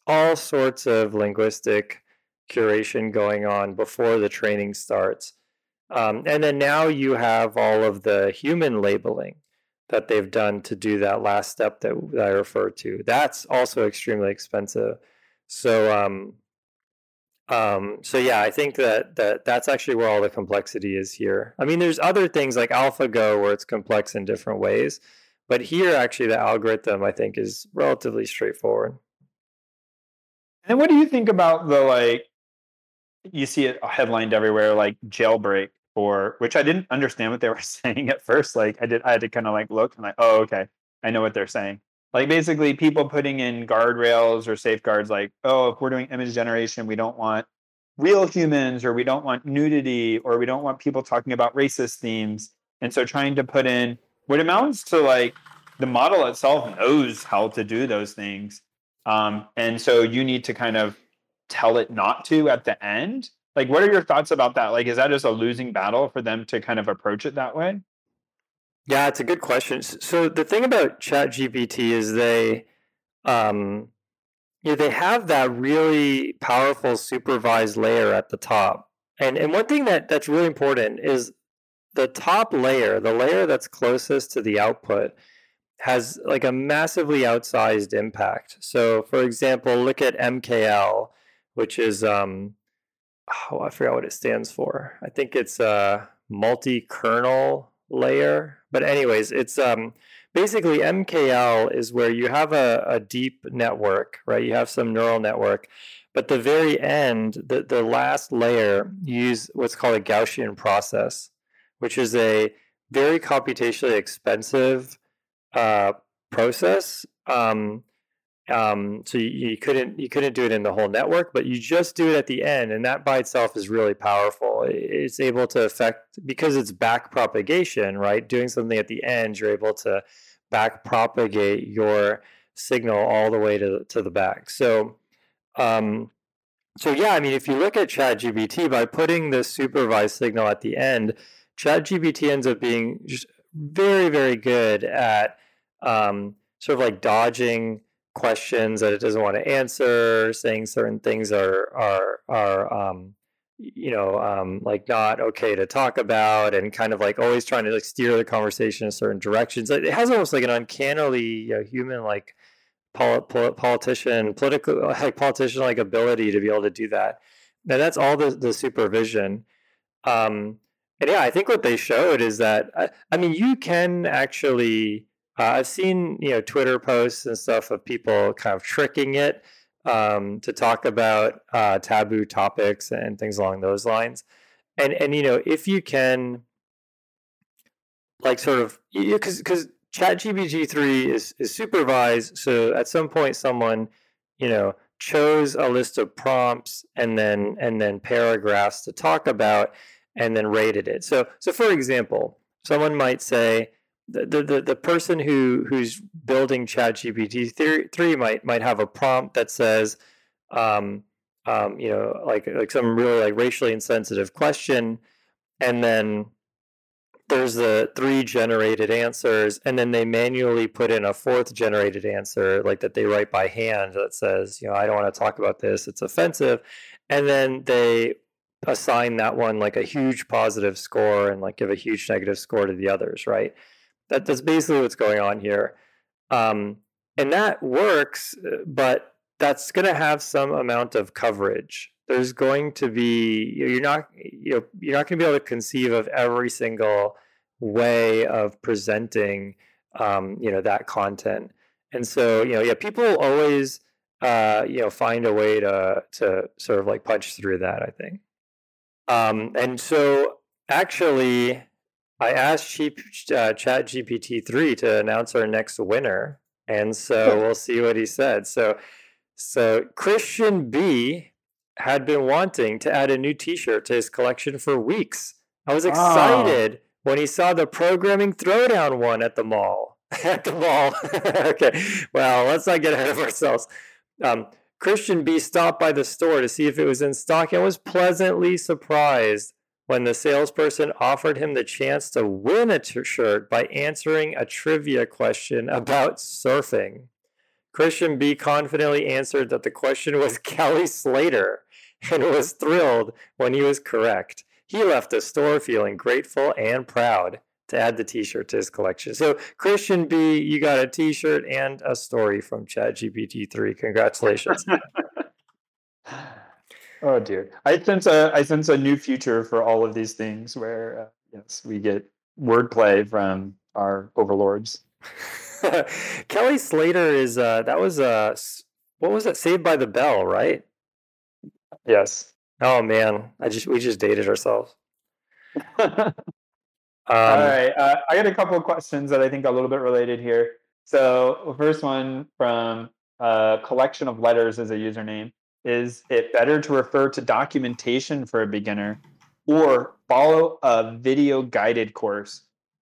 all sorts of linguistic curation going on before the training starts. Um, and then now you have all of the human labeling that they've done to do that last step that, that I referred to. That's also extremely expensive. So um, Um, so yeah, I think that that that's actually where all the complexity is here. I mean, there's other things like AlphaGo where it's complex in different ways, but here actually the algorithm I think is relatively straightforward. And what do you think about the like? You see it headlined everywhere, like jailbreak for which I didn't understand what they were saying at first. Like I did, I had to kind of like look and like, oh, okay, I know what they're saying. Like basically, people putting in guardrails or safeguards, like, oh, if we're doing image generation, we don't want real humans, or we don't want nudity, or we don't want people talking about racist themes. And so, trying to put in what amounts to like the model itself knows how to do those things, um, and so you need to kind of tell it not to at the end. Like, what are your thoughts about that? Like, is that just a losing battle for them to kind of approach it that way? Yeah, it's a good question. So the thing about ChatGPT is they, um, you know, they have that really powerful supervised layer at the top. And and one thing that that's really important is the top layer, the layer that's closest to the output, has like a massively outsized impact. So, for example, look at MKL, which is um, oh, I forgot what it stands for. I think it's a multi-kernel layer. But anyways, it's um, basically MKL is where you have a, a deep network, right? You have some neural network, but the very end, the, the last layer, use what's called a Gaussian process, which is a very computationally expensive uh, process. Um, um, so you, you, couldn't you couldn't do it in the whole network, but you just do it at the end, and that by itself is really powerful. It's able to affect because it's back propagation, right? Doing something at the end, you're able to back propagate your signal all the way to to the back. So, um, so yeah, I mean, if you look at ChatGPT, by putting the supervised signal at the end, ChatGPT ends up being just very very good at um, sort of like dodging questions that it doesn't want to answer, saying certain things are are are um, you know um, like not okay to talk about, and kind of like always trying to like steer the conversation in certain directions. It has almost like an uncannily you know, human like pol- pol- politician political like politician like ability to be able to do that. Now that's all the the supervision. Um, and yeah, I think what they showed is that I, I mean you can actually uh, I've seen you know Twitter posts and stuff of people kind of tricking it um, to talk about uh, taboo topics and things along those lines. And and you know if you can like sort of because because ChatGPT three is is supervised, so at some point someone you know chose a list of prompts and then and then paragraphs to talk about and then rated it. So so for example, someone might say the, the, the person who who's building ChatGPT three might might have a prompt that says, um, um, you know, like like some really like racially insensitive question, and then there's the three generated answers, and then they manually put in a fourth generated answer, like that they write by hand that says, you know, I don't want to talk about this; it's offensive, and then they assign that one like a huge positive score and like give a huge negative score to the others, right? That, that's basically what's going on here. Um, and that works, uh, but that's going to have some amount of coverage. There's going to be you're not you know you're not going to be able to conceive of every single way of presenting um, you know that content. And so you know yeah people always uh, you know find a way to to sort of like punch through that. I think. Um, and so actually I asked Cheap, uh, ChatGPT three to announce our next winner, and so we'll see what he said. So, so Christian B had been wanting to add a new T-shirt to his collection for weeks. I was excited oh. when he saw the programming throwdown one at the mall. at the mall. okay, well, let's not get ahead of ourselves. Um, Christian B stopped by the store to see if it was in stock and was pleasantly surprised when the salesperson offered him the chance to win a t- shirt by answering a trivia question about surfing. Christian B confidently answered that the question was Kelly Slater and was thrilled when he was correct. He left the store feeling grateful and proud to add the t-shirt to his collection. So Christian B, you got a t-shirt and a story from ChatGPT 3. Congratulations. oh dear. I sense a I sense a new future for all of these things where uh, yes, we get wordplay from our overlords. Kelly Slater is uh that was uh what was that Saved by the Bell, right? Yes. Oh man, I just we just dated ourselves. um, All right, uh, I got a couple of questions that I think are a little bit related here. So, the first one from a uh, collection of letters as a username is it better to refer to documentation for a beginner or follow a video guided course?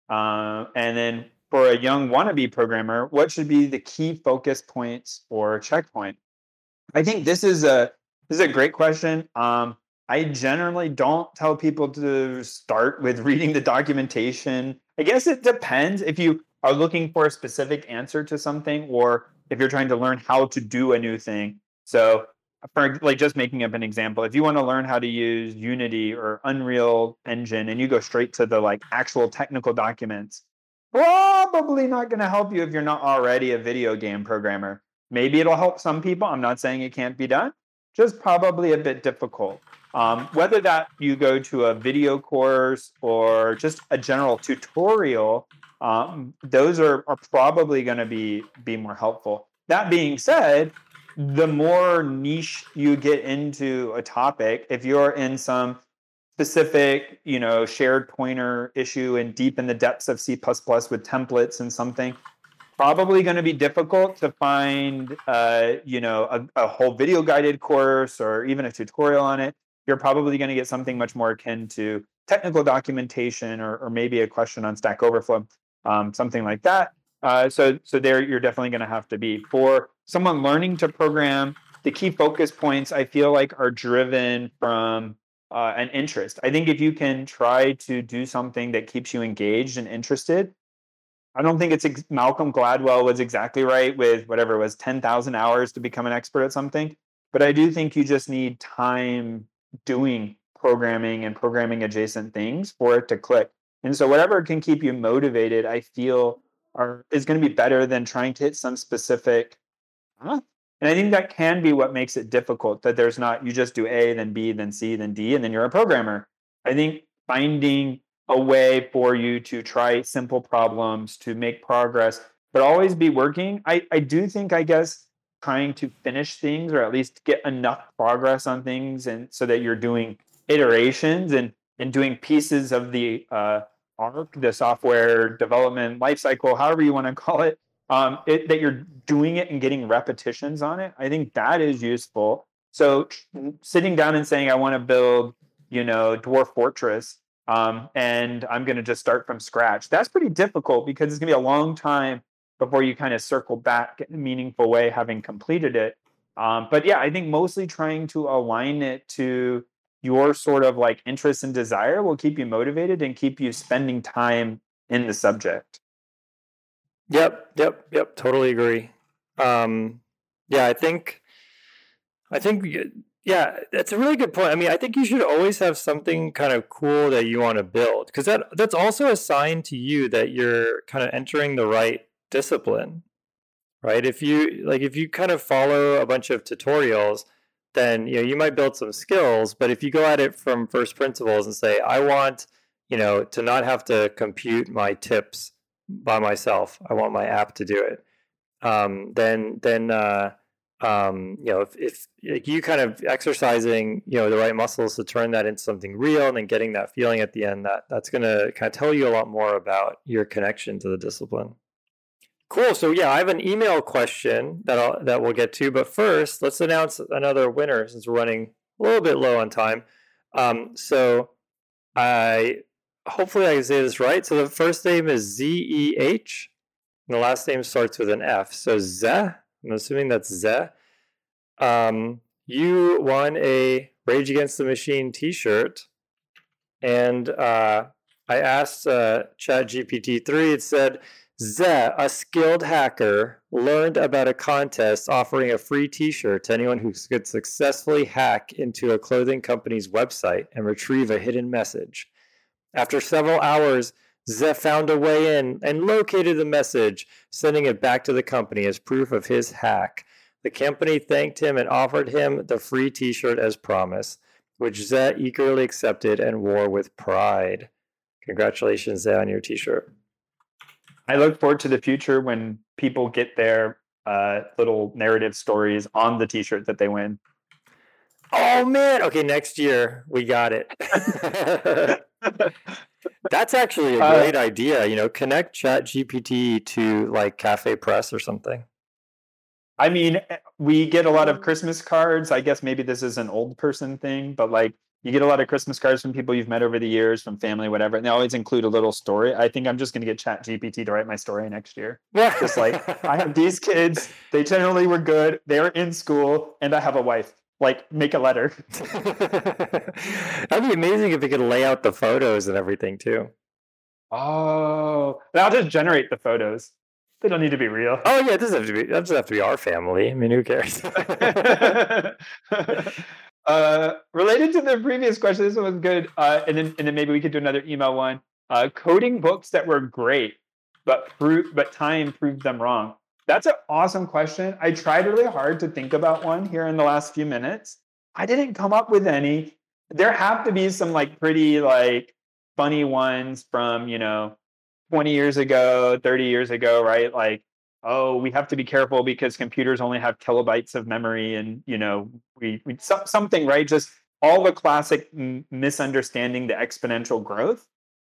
Uh, and then for a young wannabe programmer, what should be the key focus points or checkpoint? I think this is a this is a great question. Um, I generally don't tell people to start with reading the documentation. I guess it depends if you are looking for a specific answer to something or if you're trying to learn how to do a new thing. So, for like just making up an example, if you want to learn how to use Unity or Unreal Engine and you go straight to the like actual technical documents, probably not going to help you if you're not already a video game programmer. Maybe it'll help some people. I'm not saying it can't be done, just probably a bit difficult. Um, whether that you go to a video course or just a general tutorial, um, those are, are probably going to be be more helpful. That being said, the more niche you get into a topic, if you're in some specific, you know, shared pointer issue and deep in the depths of C++ with templates and something, probably going to be difficult to find, uh, you know, a, a whole video guided course or even a tutorial on it. You're probably going to get something much more akin to technical documentation or, or maybe a question on Stack Overflow, um, something like that. Uh, so, so there you're definitely going to have to be for someone learning to program. The key focus points I feel like are driven from uh, an interest. I think if you can try to do something that keeps you engaged and interested, I don't think it's ex- Malcolm Gladwell was exactly right with whatever it was 10,000 hours to become an expert at something. But I do think you just need time doing programming and programming adjacent things for it to click. And so whatever can keep you motivated, I feel are is going to be better than trying to hit some specific? And I think that can be what makes it difficult that there's not you just do A, then B, then C, then D, and then you're a programmer. I think finding a way for you to try simple problems, to make progress, but always be working. I, I do think, I guess, trying to finish things or at least get enough progress on things and so that you're doing iterations and and doing pieces of the uh, arc, the software development lifecycle, however you want to call it, um, it, that you're doing it and getting repetitions on it. I think that is useful. So sitting down and saying, I want to build, you know, Dwarf Fortress um, and I'm going to just start from scratch. That's pretty difficult because it's going to be a long time before you kind of circle back in a meaningful way, having completed it. Um, but yeah, I think mostly trying to align it to your sort of like interest and desire will keep you motivated and keep you spending time in the subject. Yep, yep, yep. Totally agree. Um, yeah, I think, I think yeah, that's a really good point. I mean, I think you should always have something kind of cool that you want to build because that that's also a sign to you that you're kind of entering the right discipline. Right? If you like if you kind of follow a bunch of tutorials, then you know you might build some skills, but if you go at it from first principles and say, I want, you know, to not have to compute my tips by myself. I want my app to do it. Um, then then uh, um, you know, if, if like you kind of exercising, you know, the right muscles to turn that into something real and then getting that feeling at the end, that that's going to kind of tell you a lot more about your connection to the discipline. Cool. So yeah, I have an email question that I'll, that we'll get to, but first, let's announce another winner since we're running a little bit low on time. Um, so I hopefully I can say this right. So the first name is Z E H, and the last name starts with an F. So Ze I'm assuming that's Ze. Um, you won a Rage Against the Machine T-shirt, and uh, I asked uh, ChatGPT three. It said, "Ze, a skilled hacker, learned about a contest offering a free T-shirt to anyone who could successfully hack into a clothing company's website and retrieve a hidden message. After several hours." Ze found a way in and located the message, sending it back to the company as proof of his hack. The company thanked him and offered him the free t shirt as promised, which Zet eagerly accepted and wore with pride. Congratulations, Zet, on your t shirt. I look forward to the future when people get their uh, little narrative stories on the t shirt that they win. Oh man! Okay, next year we got it. That's actually a Uh, great idea. You know, connect Chat GPT to like CafePress or something. I mean, eh, we get a lot of Christmas cards. I guess maybe this is an old person thing, but like you get a lot of Christmas cards from people you've met over the years, from family, whatever, and they always include a little story. I think I'm just going to get Chat GPT to write my story next year. Yeah, Just like I have these kids, they generally were good, they're in school, and I have a wife. Like, make a letter. That'd be amazing if it could lay out the photos and everything too. Oh, I'll just generate the photos. They don't need to be real. Oh yeah, it doesn't have to be. That doesn't have to be our family. I mean, who cares? uh, related to the previous question, this one was good. Uh, and then and then maybe we could do another email one. Uh, coding books that were great, but pro- but time proved them wrong. That's an awesome question. I tried really hard to think about one here in the last few minutes. I didn't come up with any. There have to be some like pretty like funny ones from you know 20 years ago, 30 years ago, right? Like oh, we have to be careful because computers only have kilobytes of memory, and you know, we, we some, something right. Just all the classic m- misunderstanding the exponential growth.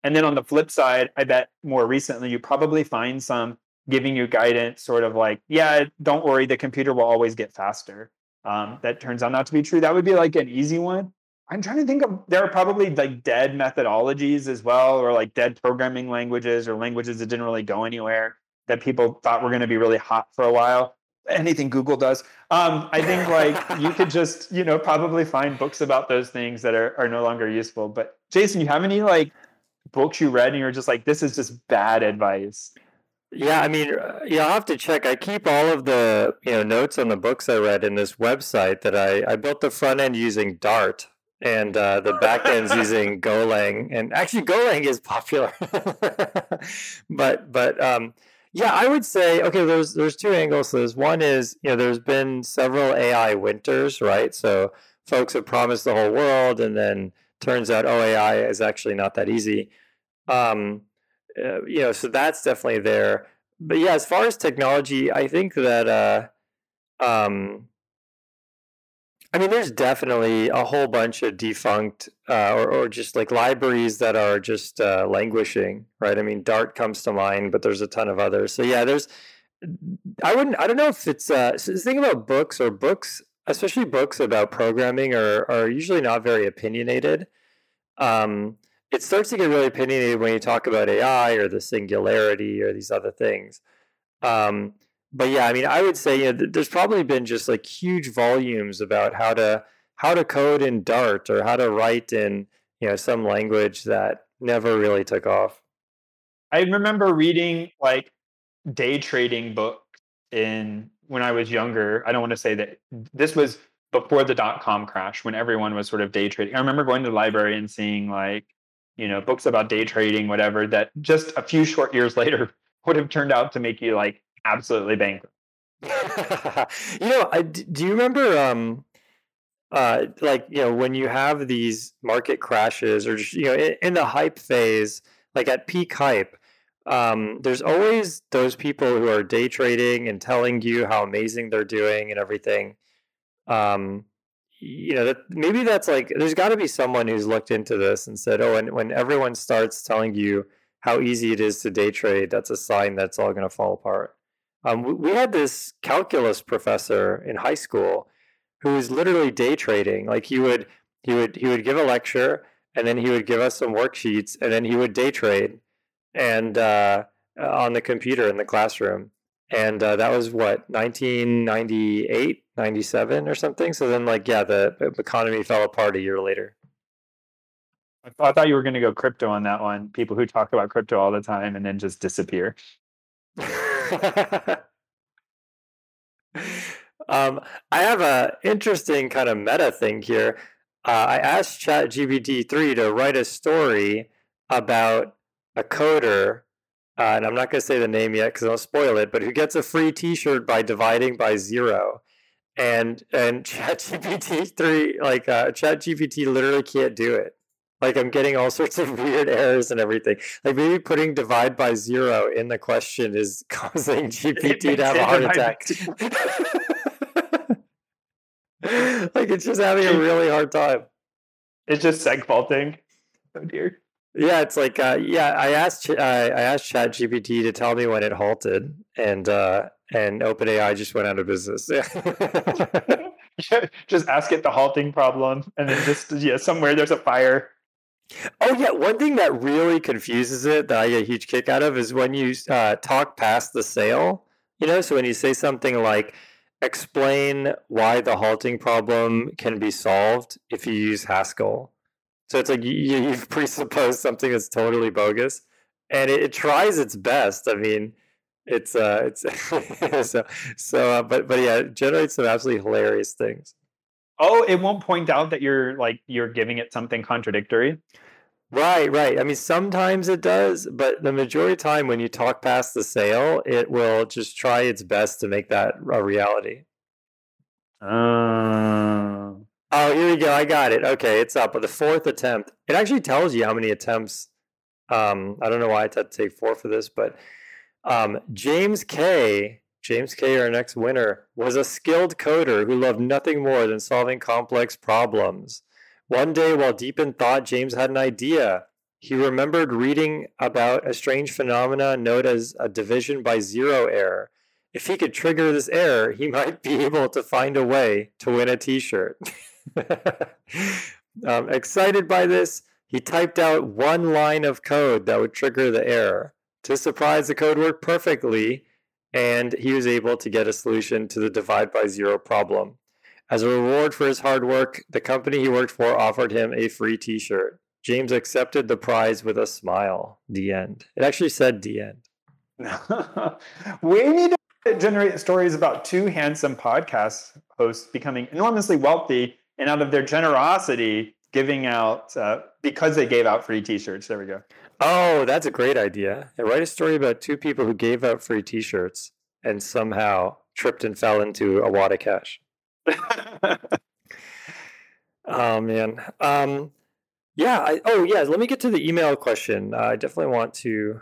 And then on the flip side, I bet more recently you probably find some giving you guidance, sort of like, yeah, don't worry, the computer will always get faster. Um, that turns out not to be true. That would be like an easy one. I'm trying to think of there are probably like dead methodologies as well, or like dead programming languages or languages that didn't really go anywhere that people thought were going to be really hot for a while. Anything Google does. Um, I think like you could just, you know, probably find books about those things that are, are no longer useful. But Jason, you have any like books you read and you're just like, this is just bad advice? Yeah, I mean, uh, yeah, I'll have to check. I keep all of the you know notes on the books I read in this website that I I built the front end using Dart and uh, the back end's using Golang. And actually, Golang is popular, but but um, yeah, I would say okay. There's there's two angles to this. One is you know there's been several AI winters, right? So folks have promised the whole world, and then turns out oh AI is actually not that easy. Um, uh, you know, so that's definitely there. But yeah, as far as technology, I think that uh, um, I mean, there's definitely a whole bunch of defunct uh, or, or just like libraries that are just uh, languishing, right? I mean, Dart comes to mind, but there's a ton of others. So yeah, there's. I wouldn't. I don't know if it's. Uh, so the thing about books or books, especially books about programming, are are usually not very opinionated. Um, it starts to get really opinionated when you talk about AI or the singularity or these other things. Um, but yeah, I mean, I would say you know, th- there's probably been just like huge volumes about how to how to code in Dart or how to write in you know some language that never really took off. I remember reading like day trading books in when I was younger. I don't want to say that this was before the dot com crash when everyone was sort of day trading. I remember going to the library and seeing like, you know, books about day trading, whatever, that just a few short years later would have turned out to make you like absolutely bankrupt. you know, I, do you remember um uh like, you know, when you have these market crashes or just, you know, in, in the hype phase, like at peak hype, um, there's always those people who are day trading and telling you how amazing they're doing and everything. Um, you know, that maybe that's like there's got to be someone who's looked into this and said, "Oh, and when everyone starts telling you how easy it is to day trade, that's a sign that's all going to fall apart." Um, we, we had this calculus professor in high school who was literally day trading. Like he would he would he would give a lecture and then he would give us some worksheets and then he would day trade and uh, on the computer in the classroom and uh, that was what 1998 97 or something so then like yeah the economy fell apart a year later I thought, I thought you were going to go crypto on that one. People who talk about crypto all the time and then just disappear. um, i have a interesting kind of meta thing here uh, i asked ChatGPT-3 to write a story about a coder uh, and I'm not going to say the name yet because I'll spoil it, but who gets a free T-shirt by dividing by zero. and and ChatGPT three like uh, ChatGPT literally can't do it. Like I'm getting all sorts of weird errors and everything. Like maybe putting divide by zero in the question is causing GPT to have a heart attack. like it's just having a really hard time. It's just seg faulting. Oh dear. Yeah, it's like uh, yeah. I asked uh, I asked ChatGPT to tell me when it halted, and uh, and OpenAI just went out of business. just ask it the halting problem, and then just yeah, somewhere there's a fire. Oh yeah, one thing that really confuses it that I get a huge kick out of is when you uh, talk past the sale. You know, so when you say something like explain why the halting problem can be solved if you use Haskell. So it's like you, you've presupposed something that's totally bogus, and it, it tries its best. I mean, it's uh, it's so so. Uh, but but yeah, it generates some absolutely hilarious things. Oh, it won't point out that you're like you're giving it something contradictory. Right, right. I mean, sometimes it does, but the majority of time when you talk past the sale, it will just try its best to make that a reality. Uh, oh, here we go. I got it. Okay, it's up. But the fourth attempt, it actually tells you how many attempts. Um, I don't know why I had to take four for this, but um, James K. James K. Our next winner was a skilled coder who loved nothing more than solving complex problems. One day, while deep in thought, James had an idea. He remembered reading about a strange phenomena known as a division by zero error. If he could trigger this error, he might be able to find a way to win a t shirt. um, excited by this, he typed out one line of code that would trigger the error. To surprise, the code worked perfectly, and he was able to get a solution to the divide by zero problem. As a reward for his hard work, the company he worked for offered him a free t shirt. James accepted the prize with a smile. The end. It actually said the end. we need to generate stories about two handsome podcast hosts becoming enormously wealthy and out of their generosity giving out uh, because they gave out free t-shirts there we go oh that's a great idea and write a story about two people who gave out free t-shirts and somehow tripped and fell into a wad of cash oh man. Um, yeah. I, oh yeah. Let me get to the email question. Uh, I definitely want to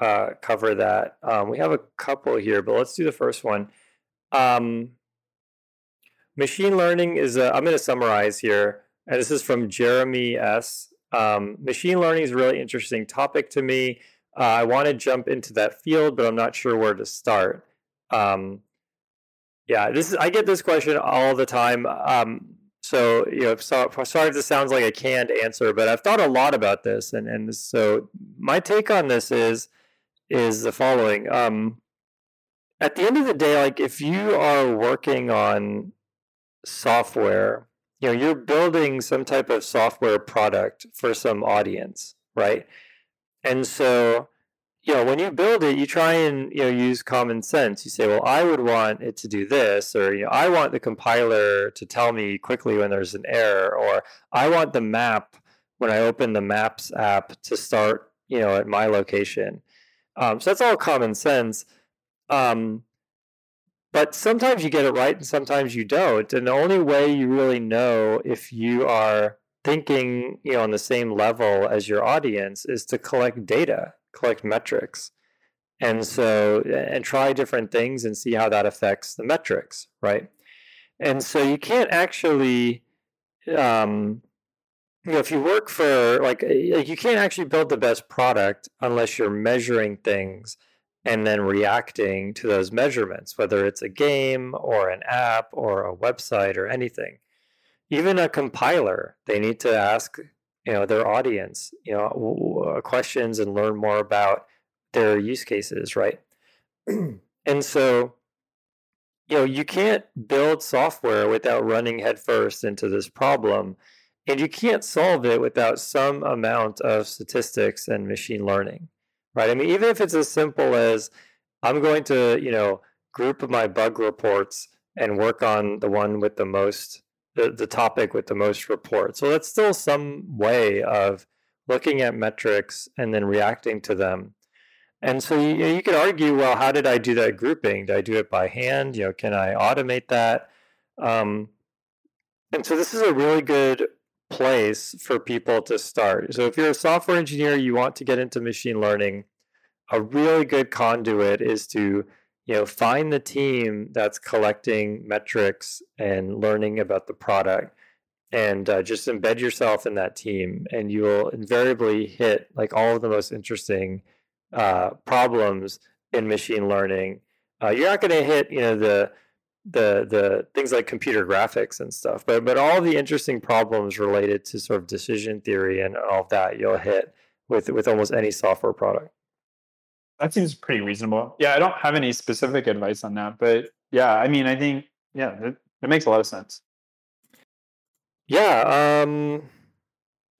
uh, cover that. Um, we have a couple here, but let's do the first one. Um, machine learning is. i am going to summarize here, and this is from Jeremy S. Um, machine learning is a really interesting topic to me. Uh, I want to jump into that field, but I'm not sure where to start. Um, yeah, this is I get this question all the time. Um, so you know, so, sorry if this sounds like a canned answer, but I've thought a lot about this, and and so my take on this is is the following. Um, at the end of the day, like if you are working on software, you know, you're building some type of software product for some audience, right? And so you know, when you build it, you try and you know use common sense. You say, well, I would want it to do this, or you know, I want the compiler to tell me quickly when there's an error, or I want the map when I open the Maps app to start, you know, at my location. Um, so that's all common sense. Um, but sometimes you get it right, and sometimes you don't. And the only way you really know if you are thinking, you know, on the same level as your audience is to collect data collect metrics and so and try different things and see how that affects the metrics right and so you can't actually um, you know if you work for like you can't actually build the best product unless you're measuring things and then reacting to those measurements whether it's a game or an app or a website or anything. Even a compiler they need to ask you know their audience you know uh, questions and learn more about their use cases right? And so you know you can't build software without running headfirst into this problem and you can't solve it without some amount of statistics and machine learning right i mean even if it's as simple as i'm going to you know group my bug reports and work on the one with the most the, the topic with the most reports. So that's still some way of looking at metrics and then reacting to them. And so you, you could argue, well, how did I do that grouping? Did I do it by hand? You know, can I automate that? Um, and so this is a really good place for people to start. So if you're a software engineer, you want to get into machine learning, a really good conduit is to you know find the team that's collecting metrics and learning about the product and uh, just embed yourself in that team and you will invariably hit like all of the most interesting uh, problems in machine learning uh, you're not going to hit you know the the the things like computer graphics and stuff but but all the interesting problems related to sort of decision theory and all of that you'll hit with with almost any software product. That seems pretty reasonable. Yeah i don't have any specific advice on that but yeah i mean i think yeah it, it makes a lot of sense. Yeah um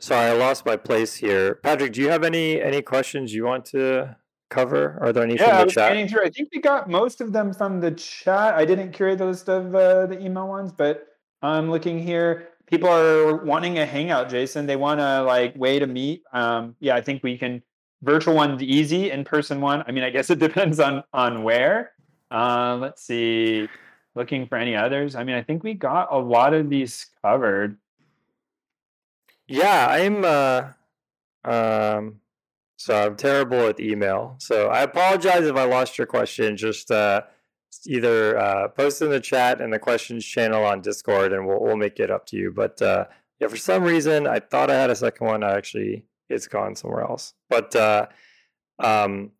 sorry i lost my place here. Patrick do you have any any questions you want to cover? Are there any yeah, from the I was chat? Scanning through. I think we got most of them from the chat. I didn't curate the list of uh, the email ones, but I'm looking here. People are wanting a hangout, Jason. They want a like way to meet. Um, yeah, I think we can. Virtual one's easy. In person one, I mean, I guess it depends on on where. Uh, let's see. Looking for any others. I mean, I think we got a lot of these covered. Yeah, I'm. Uh, um, so I'm terrible at email. So I apologize if I lost your question. Just uh, either uh, post in the chat and the questions channel on Discord, and we'll we'll make it up to you. But uh, yeah, for some reason I thought I had a second one. I actually it's gone somewhere else. But uh, um,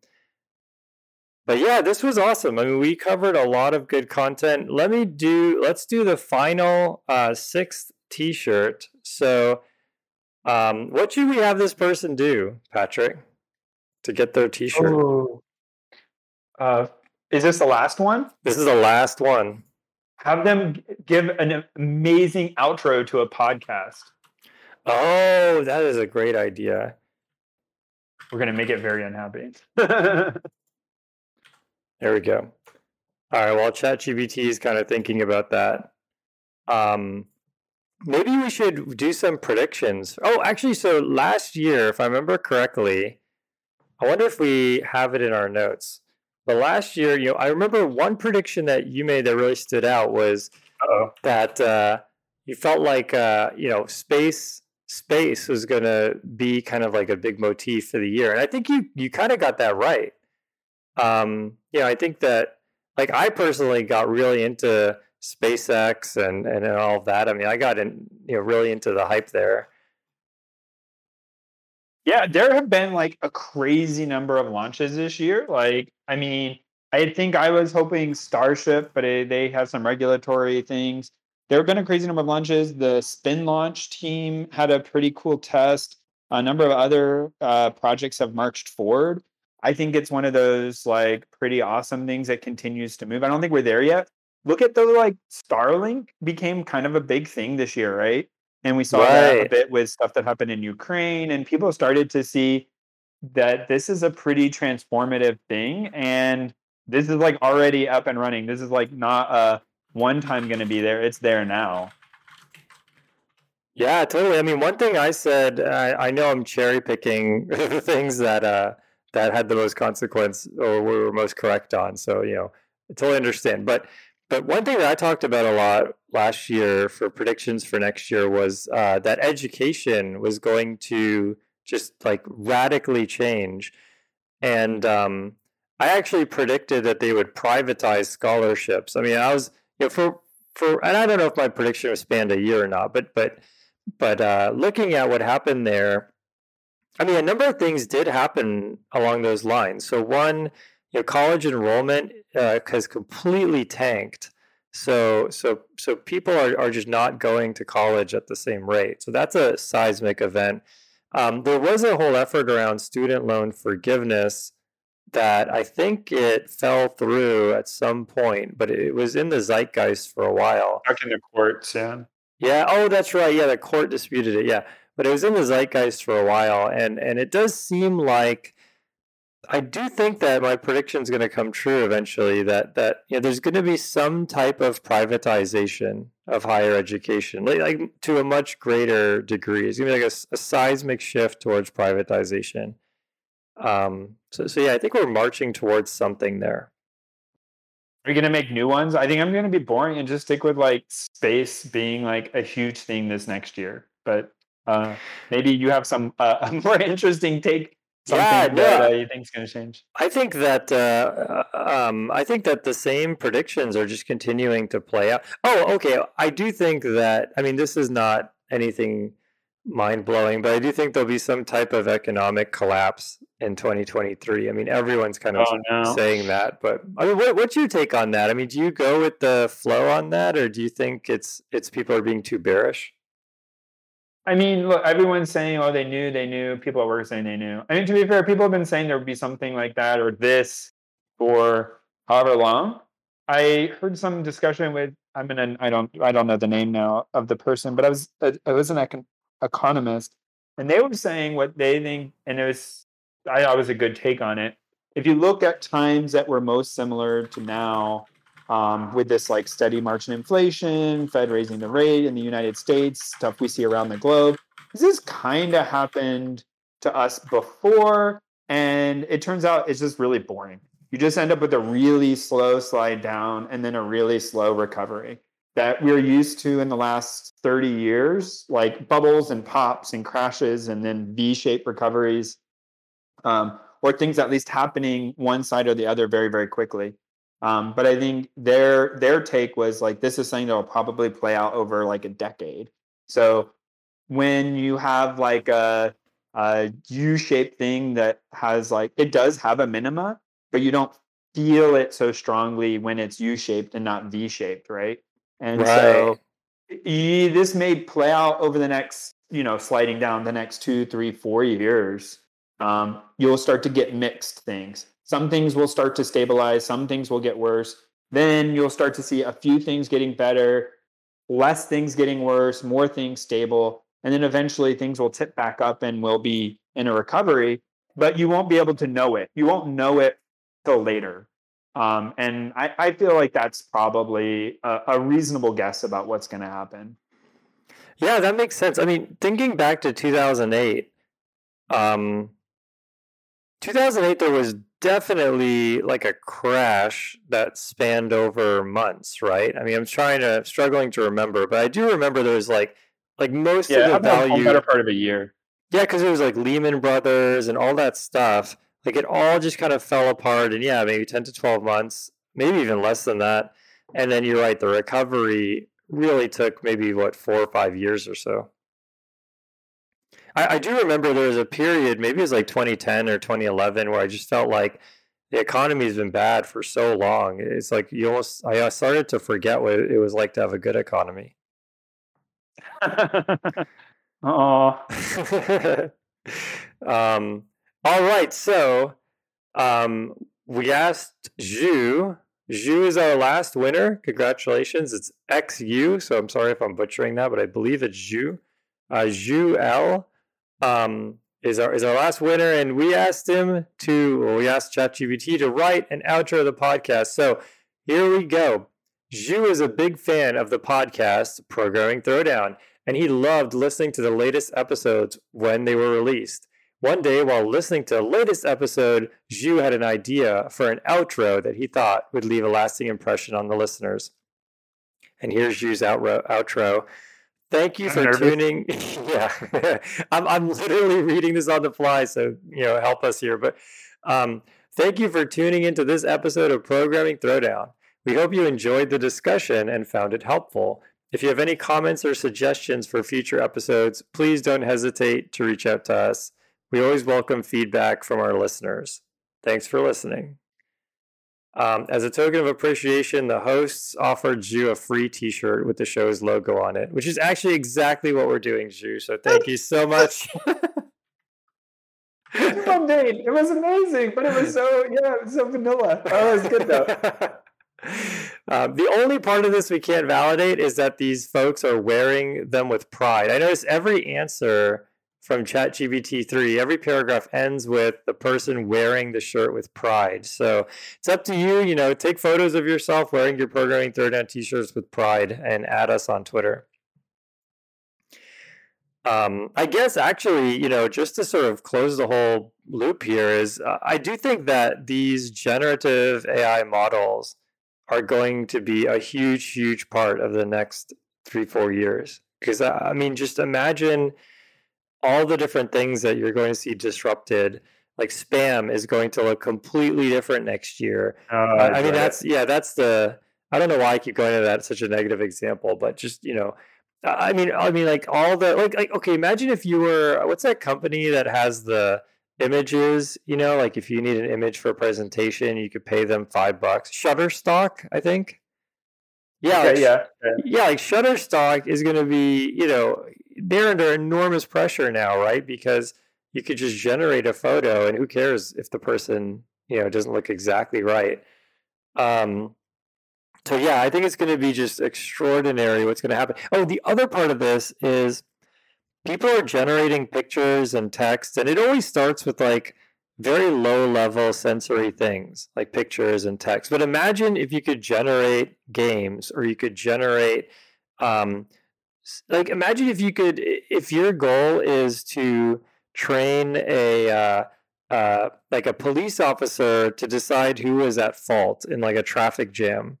but yeah, this was awesome. I mean, we covered a lot of good content. Let me do. Let's do the final uh, sixth T-shirt. So. Um, what should we have this person do, Patrick? To get their T-shirt. Oh. Uh, is this the last one? This is the last one. Have them give an amazing outro to a podcast. Oh, that is a great idea. We're gonna make it very unhappy. there we go. All right. Well, ChatGPT is kind of thinking about that. Um, maybe we should do some predictions. Oh, actually, so last year, if I remember correctly, I wonder if we have it in our notes. But last year, you know, I remember one prediction that you made that really stood out was Uh-oh. that uh, you felt like uh, you know space space was going to be kind of like a big motif for the year, and I think you you kind of got that right. Um, you know, I think that like I personally got really into SpaceX and and all of that. I mean, I got in you know really into the hype there. Yeah, there have been like a crazy number of launches this year. Like, I mean, I think I was hoping Starship, but it, they have some regulatory things. There have been a crazy number of launches. The SpinLaunch team had a pretty cool test. A number of other uh, projects have marched forward. I think it's one of those like pretty awesome things that continues to move. I don't think we're there yet. Look at the like Starlink became kind of a big thing this year, right? And we saw right. that a bit with stuff that happened in Ukraine, and people started to see that this is a pretty transformative thing. And this is like already up and running. This is like not a one time going to be there, it's there now. Yeah, totally. I mean, one thing I said, I, I know I'm cherry picking the things that uh, that had the most consequence or were most correct on. So you know, I totally understand. But but one thing that I talked about a lot last year for predictions for next year was uh, that education was going to just like radically change. And um, I actually predicted that they would privatize scholarships. I mean, I was, you know, for, for, and I don't know if my prediction was spanned a year or not, but, but, but uh, looking at what happened there, I mean, a number of things did happen along those lines. So, one, you know, college enrollment uh, has completely tanked. So so so people are, are just not going to college at the same rate. So that's a seismic event. Um, there was a whole effort around student loan forgiveness that I think it fell through at some point, but it was in the zeitgeist for a while. Back in the courts, yeah. Yeah. Oh, that's right. Yeah, the court disputed it. Yeah, but it was in the zeitgeist for a while, and and it does seem like I do think that my prediction is going to come true eventually. That that you know, there's going to be some type of privatization of higher education, like, like to a much greater degree. It's going to be like a, a seismic shift towards privatization. Um, so, so yeah, I think we're marching towards something there. Are you gonna make new ones? I think I'm gonna be boring and just stick with like space being like a huge thing this next year. But uh, maybe you have some uh, a more interesting take. Something Yeah, that no. uh, you think's gonna change. I think that uh, um, I think that the same predictions are just continuing to play out. Oh, okay. I do think that. I mean, this is not anything mind blowing, but I do think there'll be some type of economic collapse in 2023. I mean, everyone's kind of Oh no. saying that, but I mean, what, what's your take on that? I mean, do you go with the flow on that, or do you think it's it's people are being too bearish? I mean, look, everyone's saying, "Oh, they knew, they knew." People at work saying they knew. I mean, to be fair, people have been saying there would be something like that or this for however long. I heard some discussion with I'm gonna I don't I don't know the name now of the person, but I was uh, I was an econ- economist, and they were saying what they think, and it was I thought was a good take on it. If you look at times that were most similar to now, um, with this like steady march in inflation, Fed raising the rate in the United States, stuff we see around the globe. This has kind of happened to us before, and it turns out it's just really boring. You just end up with a really slow slide down and then a really slow recovery that we're used to in the last 30 years, like bubbles and pops and crashes and then V-shaped recoveries, um, or things at least happening one side or the other very, very quickly. Um, but I think their their take was like this is something that will probably play out over like a decade. So when you have like a, a U-shaped thing that has like it does have a minima, but you don't feel it so strongly when it's U-shaped and not V-shaped, right? And so y- this may play out over the next, you know, sliding down the next two, three, four years. Um, you'll start to get mixed things. Some things will start to stabilize, some things will get worse. Then you'll start to see a few things getting better, less things getting worse, more things stable. And then eventually things will tip back up and we'll be in a recovery, but you won't be able to know it. You won't know it till later. Um, and I, I feel like that's probably a, a reasonable guess about what's going to happen. Yeah, that makes sense. I mean, thinking back to 2008, um, 2008, there was definitely like a crash that spanned over months, right? I mean, I'm trying to, struggling to remember, but I do remember there was like, like most Yeah, of the value. better part of a year. Yeah, because it was like Lehman Brothers and all that stuff. Like it all just kind of fell apart. And yeah, maybe 10 to 12 months, maybe even less than that. And then you're right, the recovery really took maybe what, four or five years or so. I, I do remember there was a period, maybe it was like 2010 or 2011, where I just felt like the economy has been bad for so long. It's like you almost, I started to forget what it was like to have a good economy. oh, um, all right, so um, we asked Zhu. Zhu is our last winner. Congratulations. It's XU, so I'm sorry if I'm butchering that, but I believe it's Zhu. Uh, Zhu L um, is our is our last winner, and we asked him to, we asked ChatGPT to write an outro of the podcast. So here we go. Zhu is a big fan of the podcast Programming Throwdown, and he loved listening to the latest episodes when they were released. One day, while listening to the latest episode, Zhu had an idea for an outro that he thought would leave a lasting impression on the listeners. And here's Zhu's outro. outro. Thank you I'm for nervous. tuning. yeah, I'm, I'm literally reading this on the fly, so you know, help us here. But um, thank you for tuning into this episode of Programming Throwdown. We hope you enjoyed the discussion and found it helpful. If you have any comments or suggestions for future episodes, please don't hesitate to reach out to us. We always welcome feedback from our listeners. Thanks for listening. Um, as a token of appreciation, the hosts offered you a free T-shirt with the show's logo on it, which is actually exactly what we're doing, Zhu. So thank you so much. Well, it was amazing, but it was so yeah, it was so vanilla. Oh, it was good though. Um, the only part of this we can't validate is that these folks are wearing them with pride. I notice every answer from ChatGPT 3, every paragraph ends with the person wearing the shirt with pride. So it's up to you, you know, take photos of yourself wearing your programming throwdown t-shirts with pride and add us on Twitter. Um, I guess actually, you know, just to sort of close the whole loop here is uh, I do think that these generative AI models are going to be a huge, huge part of the next three, four years. Because I mean, just imagine all the different things that you're going to see disrupted. Like spam is going to look completely different next year. Uh, I mean, that's yeah, that's the. I don't know why I keep going to that such a negative example, but just you know, I mean, I mean, like all the like, like okay, imagine if you were what's that company that has the images, you know, like if you need an image for a presentation, you could pay them five bucks. Shutterstock, I think. Yeah, okay, like, yeah, yeah. Like Shutterstock is going to be, you know, they're under enormous pressure now, right? Because you could just generate a photo, and who cares if the person, you know, doesn't look exactly right. Um, so yeah, I think it's going to be just extraordinary what's going to happen. Oh, the other part of this is people are generating pictures and text, and it always starts with like very low level sensory things like pictures and text. But imagine if you could generate games or you could generate, um, like, imagine if you could, if your goal is to train a, uh, uh, like a police officer to decide who is at fault in like a traffic jam.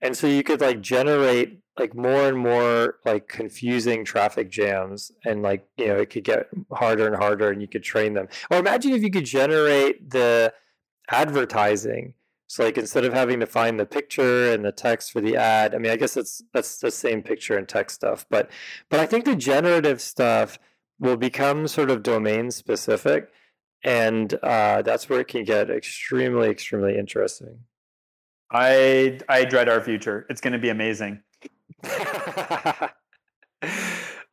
And so you could like generate like more and more like confusing traffic jams and like you know it could get harder and harder and you could train them or imagine if you could generate the advertising so like instead of having to find the picture and the text for the ad i mean i guess it's that's the same picture and text stuff but but i think the generative stuff will become sort of domain specific and uh, that's where it can get extremely extremely interesting. I i dread our future. It's going to be amazing.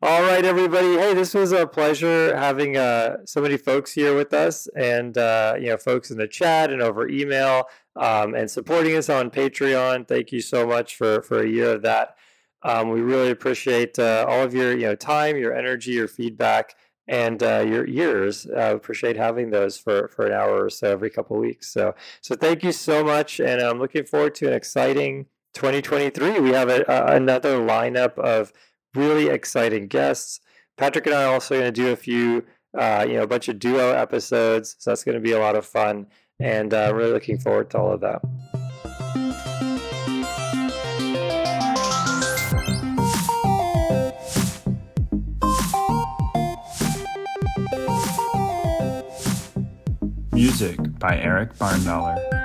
All right, everybody. Hey, this was a pleasure having uh, so many folks here with us, and uh, you know, folks in the chat and over email, um, and supporting us on Patreon. Thank you so much for for a year of that. Um, we really appreciate uh, all of your you know time, your energy, your feedback, and uh, your ears. Uh, appreciate having those for for an hour or so every couple weeks. So so thank you so much, and I'm looking forward to an exciting 2023. We have a, a, another lineup of really exciting guests. Patrick and I are also going to do a few, uh, you know, a bunch of duo episodes. So that's going to be a lot of fun. And uh, really looking forward to all of that. Music by Eric Barndollar.